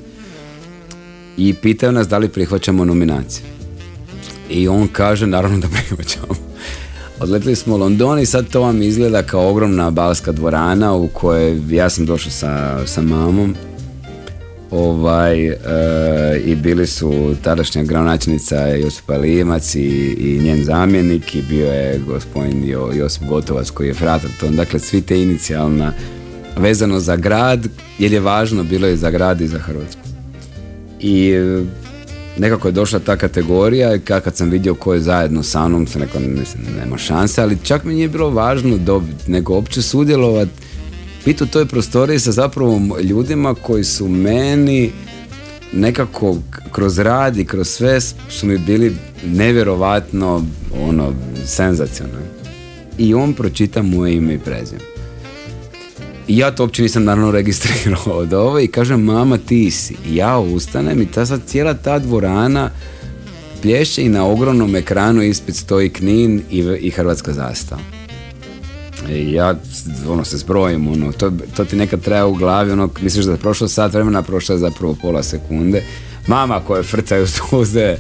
I pitaju nas da li prihvaćamo nominacije. I on kaže, naravno da prihvaćamo. Odletili smo u London i sad to vam izgleda kao ogromna balska dvorana u kojoj ja sam došao sa, sa mamom ovaj, e, i bili su tadašnja gradonačelnica Josipa Limac i, i njen zamjenik i bio je gospodin jo, Josip Gotovac koji je fratar dakle svi te inicijalna vezano za grad jer je važno bilo i za grad i za Hrvatsku. I e, nekako je došla ta kategorija i kad sam vidio ko je zajedno sa mnom, sam rekao, mislim, nema šanse, ali čak mi nije bilo važno dobiti, nego opće sudjelovati, biti u toj prostoriji sa zapravo ljudima koji su meni nekako kroz rad i kroz sve su mi bili nevjerovatno ono, senzacionalni. I on pročita moje ime i prezime. I ja to uopće nisam naravno registrirao od ovo i kažem mama ti si. I ja ustanem i ta sad cijela ta dvorana plješće i na ogromnom ekranu ispred stoji Knin i, i Hrvatska zastava. I ja ono se zbrojim, ono, to, to ti nekad treba u glavi, ono, misliš da je prošlo sat vremena, prošlo je zapravo pola sekunde. Mama koje frcaju suze,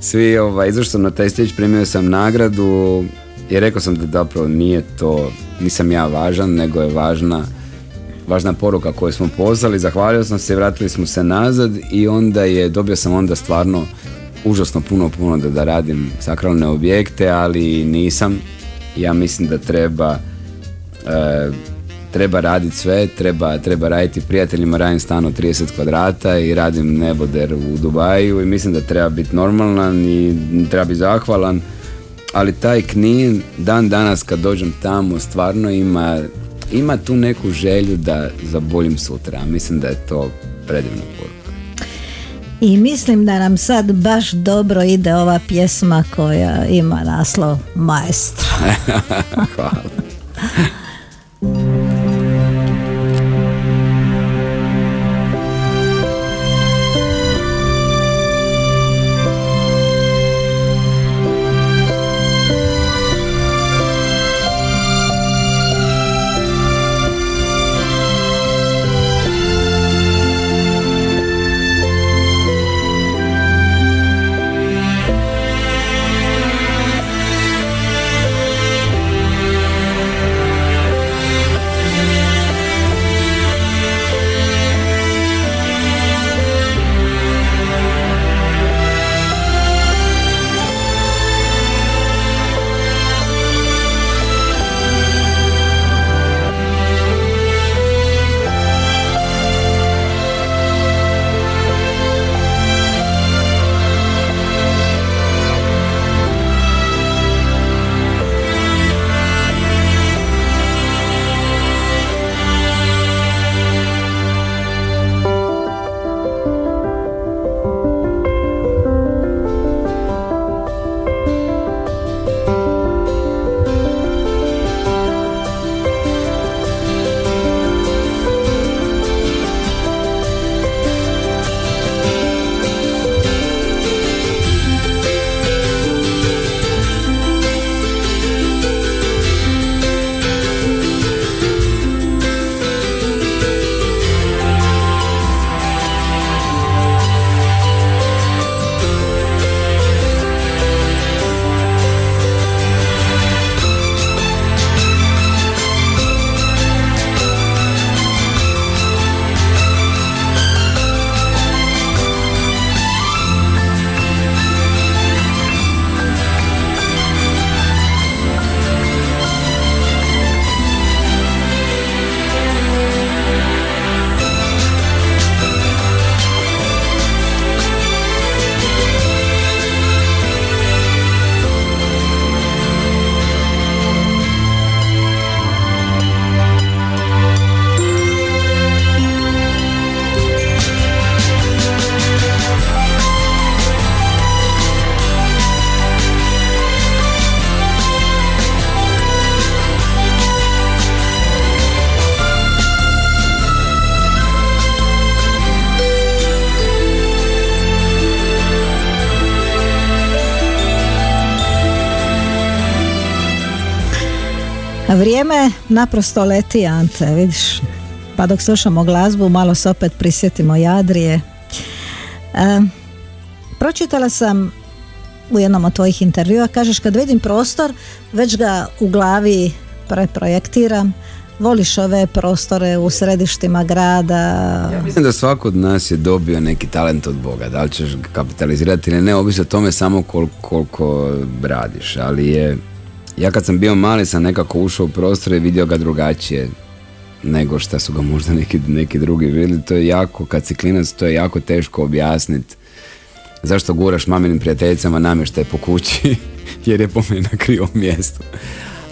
svi, ovaj, izašao na taj stage, primio sam nagradu i rekao sam da zapravo nije to, nisam ja važan, nego je važna važna poruka koju smo poslali, zahvalio sam se, vratili smo se nazad i onda je, dobio sam onda stvarno užasno puno, puno da, da radim sakralne objekte, ali nisam. Ja mislim da treba e, treba raditi sve, treba, treba raditi prijateljima, radim stan od 30 kvadrata i radim neboder u Dubaju i mislim da treba biti normalan i treba biti zahvalan, ali taj Knin dan danas kad dođem tamo stvarno ima, ima tu neku želju da za boljim sutra, mislim da je to predivna poruka. I mislim da nam sad baš dobro ide ova pjesma koja ima naslov Maestro. Hvala. Vrijeme naprosto leti, Ante, vidiš. Pa dok slušamo glazbu, malo se opet prisjetimo Jadrije. E, pročitala sam u jednom od tvojih intervjua, kažeš kad vidim prostor, već ga u glavi preprojektiram, voliš ove prostore u središtima grada. Ja mislim da svako od nas je dobio neki talent od Boga, da li ćeš kapitalizirati ili ne, ovisi o tome samo kol- koliko radiš, ali je, ja kad sam bio mali sam nekako ušao u prostor i vidio ga drugačije nego šta su ga možda neki, neki drugi vidjeli, to je jako, kad si klinac, to je jako teško objasniti zašto guraš maminim prijateljicama namještaj po kući, jer je po meni na krivom mjestu.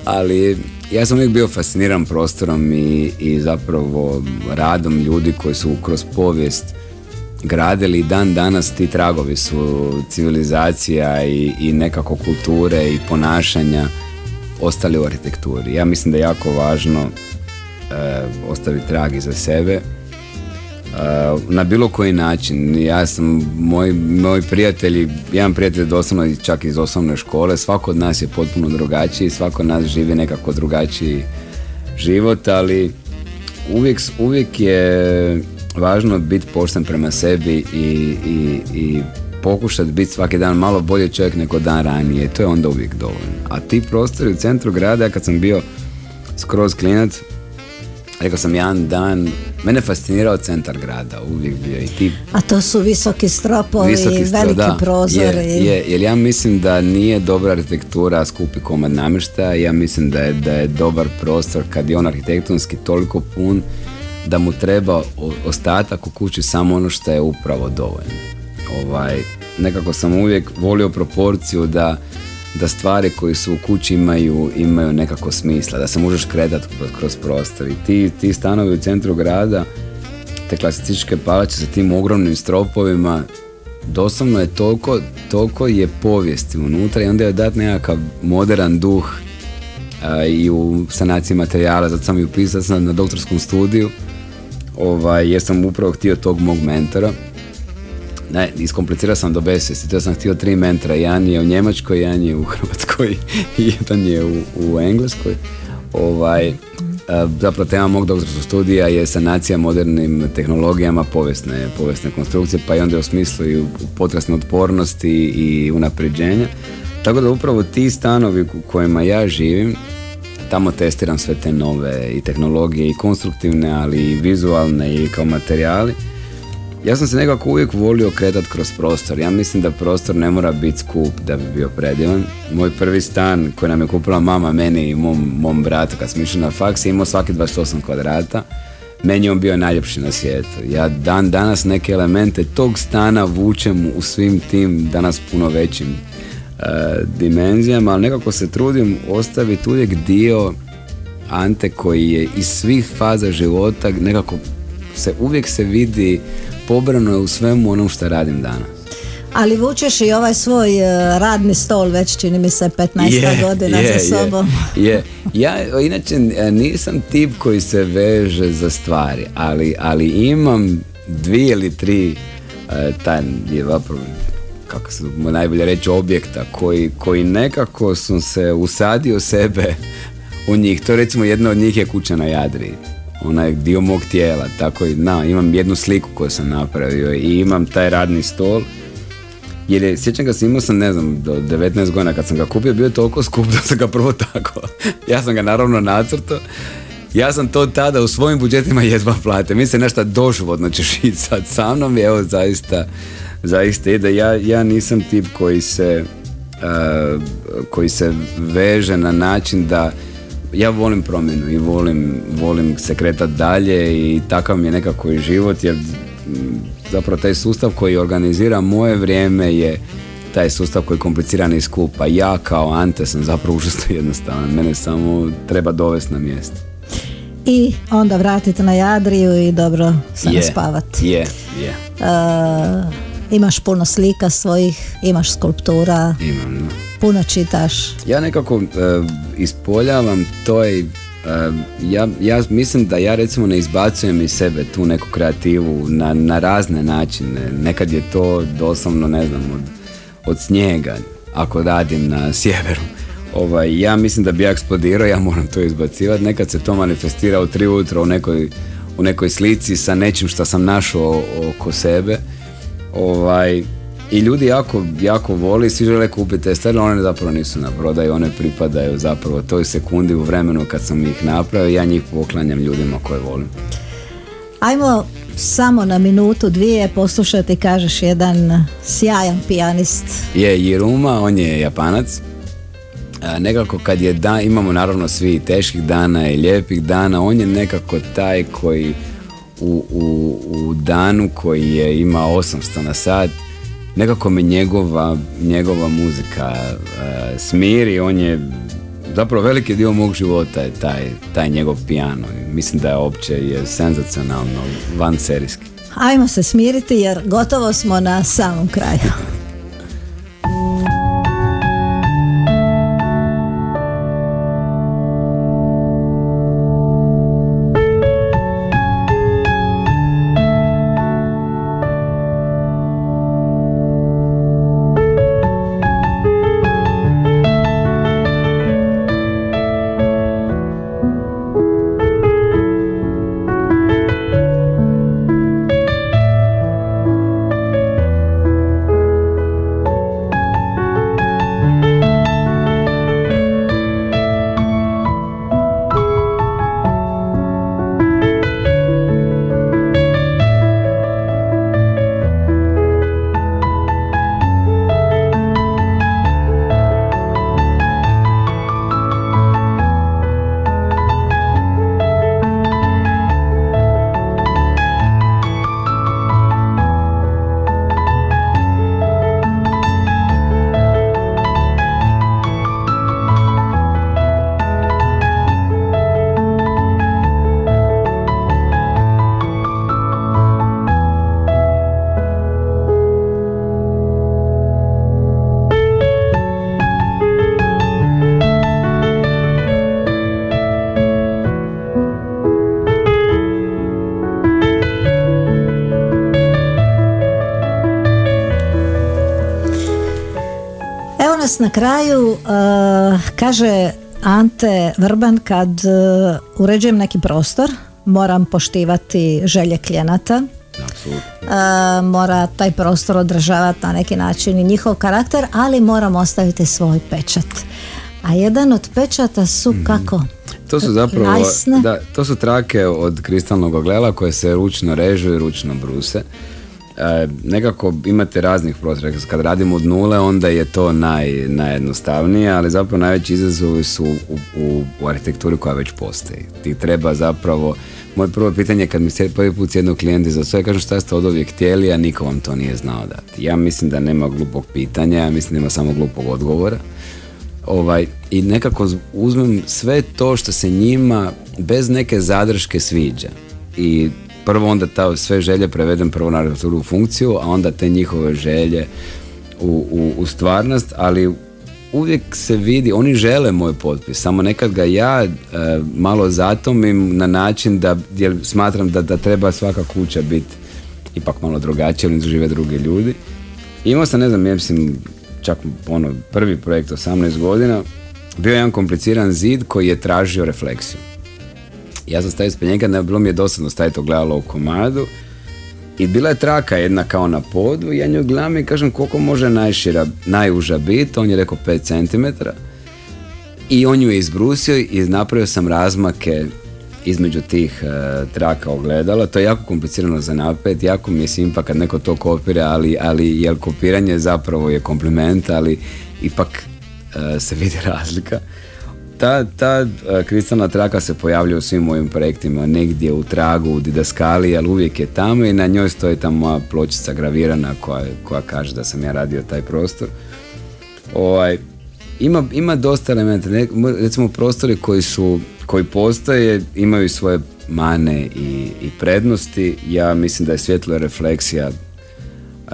Ali ja sam uvijek bio fasciniran prostorom i, i zapravo radom ljudi koji su kroz povijest gradili. Dan danas ti tragovi su civilizacija i, i nekako kulture i ponašanja ostali u arhitekturi. Ja mislim da je jako važno e, ostaviti trag iza sebe e, na bilo koji način. Ja sam, moj, moji prijatelji, jedan prijatelj doslovno čak iz osnovne škole, svako od nas je potpuno drugačiji, svako od nas živi nekako drugačiji život, ali uvijek, uvijek je važno biti pošten prema sebi i, i, i pokušati biti svaki dan malo bolji čovjek nego dan ranije. To je onda uvijek dovoljno. A ti prostori u centru grada, kad sam bio skroz klinac, rekao sam jedan dan, mene fascinirao centar grada, uvijek bio i ti A to su visoki stropovi, Visoki stro- veliki da, prozori. Je, je, jer ja mislim da nije dobra arhitektura skupi komad namještaja, ja mislim da je, da je dobar prostor kad je on arhitektonski toliko pun da mu treba ostatak u kući samo ono što je upravo dovoljno. Ovaj, nekako sam uvijek volio proporciju da, da stvari koje su u kući imaju, imaju nekako smisla, da se možeš kretati kroz, prostor. I ti, ti stanovi u centru grada, te klasističke palače sa tim ogromnim stropovima, doslovno je toliko, toliko je povijesti unutra i onda je dat nekakav modern duh a, i u sanaciji materijala, zato sam i upisao sam na doktorskom studiju, ovaj, jer sam upravo htio tog mog mentora. Ne, iskomplicirao sam do besvijesti, to sam htio tri mentora, jedan je u Njemačkoj, jedan je u Hrvatskoj i jedan je u, u Engleskoj. Ovaj, a, zapravo tema mog doktorskog studija je sanacija modernim tehnologijama povijesne, povijesne konstrukcije, pa i onda u smislu i potresne otpornosti i unapređenja. Tako da upravo ti stanovi u kojima ja živim, tamo testiram sve te nove i tehnologije i konstruktivne, ali i vizualne i kao materijali. Ja sam se nekako uvijek volio kretat kroz prostor. Ja mislim da prostor ne mora biti skup da bi bio predivan. Moj prvi stan koji nam je kupila mama, meni i mom, mom bratu kad smo išli na faks je imao svaki 28 kvadrata. Meni on bio najljepši na svijetu. Ja dan danas neke elemente tog stana vučem u svim tim danas puno većim e, dimenzijama, ali nekako se trudim ostaviti uvijek dio Ante koji je iz svih faza života nekako se uvijek se vidi pobrano je u svemu onom što radim danas. Ali vučeš i ovaj svoj e, radni stol već čini mi se 15 godina je, za sobom. Je. Ja inače e, nisam tip koji se veže za stvari, ali, ali imam dvije ili tri e, taj je zapravo kako se najbolje reći objekta koji, koji nekako sam se usadio sebe u njih. To recimo jedna od njih je kuća na Jadri. Ona je dio mog tijela, tako i na, imam jednu sliku koju sam napravio i imam taj radni stol jer je, sjećam ga sam imao sam, ne znam, do 19 godina kad sam ga kupio, bio je toliko skup da sam ga prvo tako. Ja sam ga naravno nacrtao. Ja sam to tada u svojim budžetima jedva platio. Mislim nešto doživotno ćeš ići sad sa mnom evo zaista, zaista ide. Ja, ja nisam tip koji se, eh, koji se veže na način da ja volim promjenu i volim, volim se kretati dalje i takav mi je nekako i život jer mm, zapravo taj sustav koji organizira moje vrijeme je taj sustav koji je kompliciran i skup, a ja kao Ante sam zapravo užasno jednostavan. Mene samo treba dovesti na mjesto. I onda vratiti na Jadriju i dobro se naspavati. Je, je. E, imaš puno slika svojih, imaš skulptura, Imam. no. puno čitaš. Ja nekako e, ispoljavam to i ja, ja mislim da ja recimo ne izbacujem iz sebe tu neku kreativu na, na razne načine. Nekad je to doslovno, ne znam, od, od snijega, ako radim na sjeveru. Ovaj, ja mislim da bi ja eksplodirao, ja moram to izbacivati. Nekad se to manifestira u tri ujutro u nekoj, u nekoj slici sa nečim što sam našao oko sebe. Ovaj, i ljudi jako, jako voli, svi žele kupiti te stvari, one zapravo nisu na prodaju, one pripadaju zapravo toj sekundi u vremenu kad sam ih napravio, ja njih poklanjam ljudima koje volim. Ajmo samo na minutu, dvije poslušati, kažeš, jedan sjajan pijanist. Je Jiruma, on je japanac. A, nekako kad je dan, imamo naravno svi teških dana i lijepih dana, on je nekako taj koji u, u, u danu koji je ima 800 na sat nekako me njegova, njegova muzika e, smiri, on je zapravo veliki dio mog života je taj, taj njegov pijano. Mislim da je opće je senzacionalno, van serijski. Ajmo se smiriti jer gotovo smo na samom kraju. kraju, eh, kaže Ante Vrban, kad eh, uređujem neki prostor, moram poštivati želje klijenata. E, mora taj prostor održavati na neki način i njihov karakter, ali moram ostaviti svoj pečat. A jedan od pečata su kako? To su zapravo, Lajsne? da, to su trake od kristalnog oglela koje se ručno režu i ručno bruse. E, nekako imate raznih prostora, kad radimo od nule onda je to naj, najjednostavnije, ali zapravo najveći izazovi su u, u, u arhitekturi koja već postoji. Ti treba zapravo, moje prvo pitanje kad mi se prvi put sjednu klijenti za sve, kažu šta ste od uvijek htjeli, a niko vam to nije znao dati. Ja mislim da nema glupog pitanja, ja mislim da ima samo glupog odgovora ovaj, i nekako uzmem sve to što se njima bez neke zadrške sviđa i prvo onda ta sve želje prevedem prvo na u funkciju, a onda te njihove želje u, u, u stvarnost, ali uvijek se vidi, oni žele moj potpis, samo nekad ga ja e, malo zatomim na način da, jer smatram da, da treba svaka kuća biti ipak malo drugačije, jer žive drugi ljudi. Imao sam, ne znam, ja mislim, čak ono, prvi projekt 18 godina, bio je jedan kompliciran zid koji je tražio refleksiju. Ja sam stavio ispred njega, ne bilo mi je dosadno staviti ogledalo u komadu i bila je traka jedna kao na podu i ja nju gledam i kažem koliko može najšira, najuža biti, on je rekao 5 cm i on ju je izbrusio i napravio sam razmake između tih e, traka ogledala. To je jako komplicirano za napet, jako mi je simpa kad neko to kopira, ali, ali jel kopiranje zapravo je kompliment, ali ipak e, se vidi razlika. Ta, ta e, kristalna traka se pojavlja u svim mojim projektima, negdje u tragu, u didaskali, ali uvijek je tamo i na njoj stoji ta moja pločica gravirana koja, koja kaže da sam ja radio taj prostor. Ovaj, ima, ima dosta elementa, recimo prostori koji su, koji postoje, imaju svoje mane i, i prednosti. Ja mislim da je svjetlo refleksija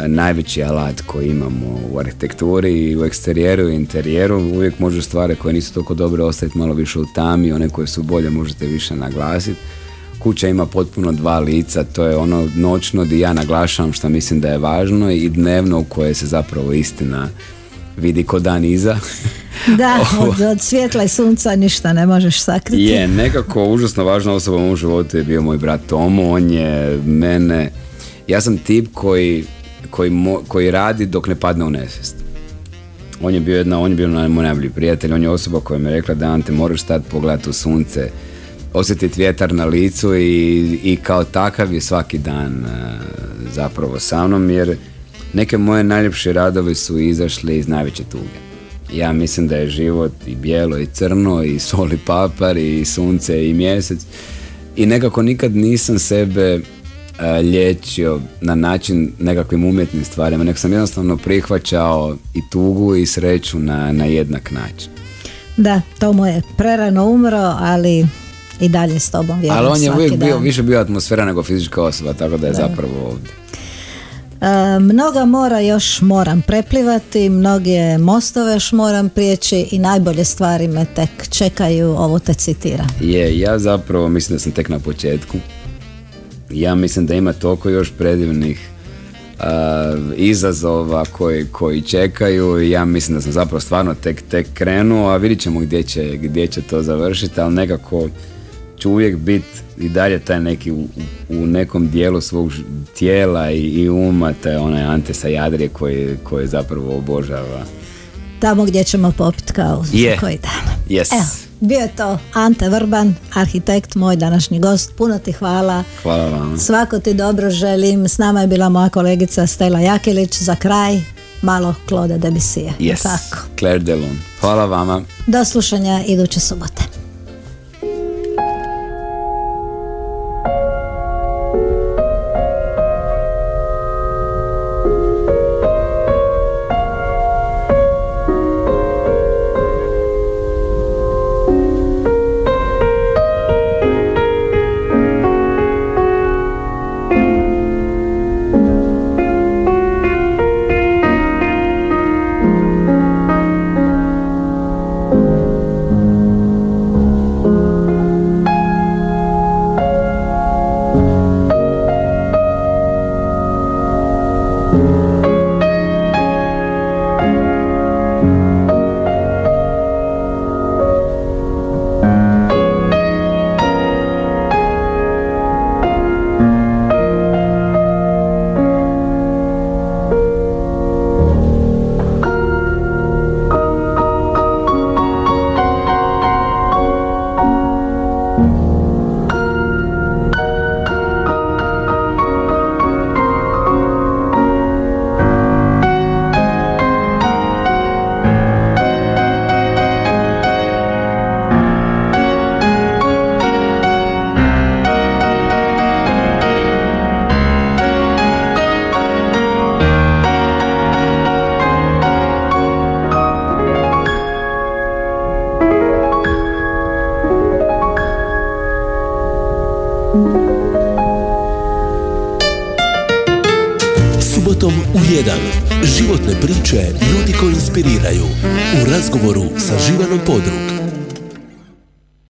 najveći alat koji imamo u arhitekturi i u eksterijeru i interijeru. Uvijek može stvari koje nisu toliko dobre ostaviti malo više u tami, one koje su bolje možete više naglasiti. Kuća ima potpuno dva lica, to je ono noćno di ja naglašavam što mislim da je važno i dnevno u koje se zapravo istina vidi ko dan iza. Da, od, od svjetla i sunca ništa ne možeš sakriti. Je, nekako užasno važna osoba u mom životu je bio moj brat Tomo, on je mene, ja sam tip koji, koji, mo- koji radi dok ne padne u nesvijest. On je bio jedna, on je bio moj najbolji prijatelj, on je osoba koja mi je rekla da Ante moraš stati pogledati u sunce, osjetiti vjetar na licu i, i kao takav je svaki dan e, zapravo sa mnom jer neke moje najljepše radovi su izašli iz najveće tuge. Ja mislim da je život i bijelo i crno i sol papar i sunce i mjesec i nekako nikad nisam sebe liječio na način nekakvim umjetnim stvarima, nego sam jednostavno prihvaćao i tugu i sreću na, na jednak način. Da, Tomo je prerano umro, ali i dalje s tobom vjerujem Ali on je uvijek bio, više bio atmosfera nego fizička osoba, tako da je zapravo ovdje. E, mnoga mora još moram preplivati, mnoge mostove još moram prijeći i najbolje stvari me tek čekaju, ovo te citiram. Je, ja zapravo mislim da sam tek na početku. Ja mislim da ima toliko još predivnih a, izazova koji, koji čekaju i ja mislim da sam zapravo stvarno tek, tek krenuo, a vidit ćemo gdje će, gdje će to završiti, ali nekako ću uvijek biti i dalje taj neki u, u nekom dijelu svog tijela i, i uma, taj onaj Ante Sajadrije koji, koji zapravo obožava. Tamo gdje ćemo popit kao za koji dan. Yes. Evo, bio je to Ante Vrban, arhitekt, moj današnji gost. Puno ti hvala. Hvala vam. Svako ti dobro želim. S nama je bila moja kolegica Stela Jakilić. Za kraj, malo Claude Debussy. Yes. Tako. Claire Delon. Hvala vama. Do slušanja iduće subote.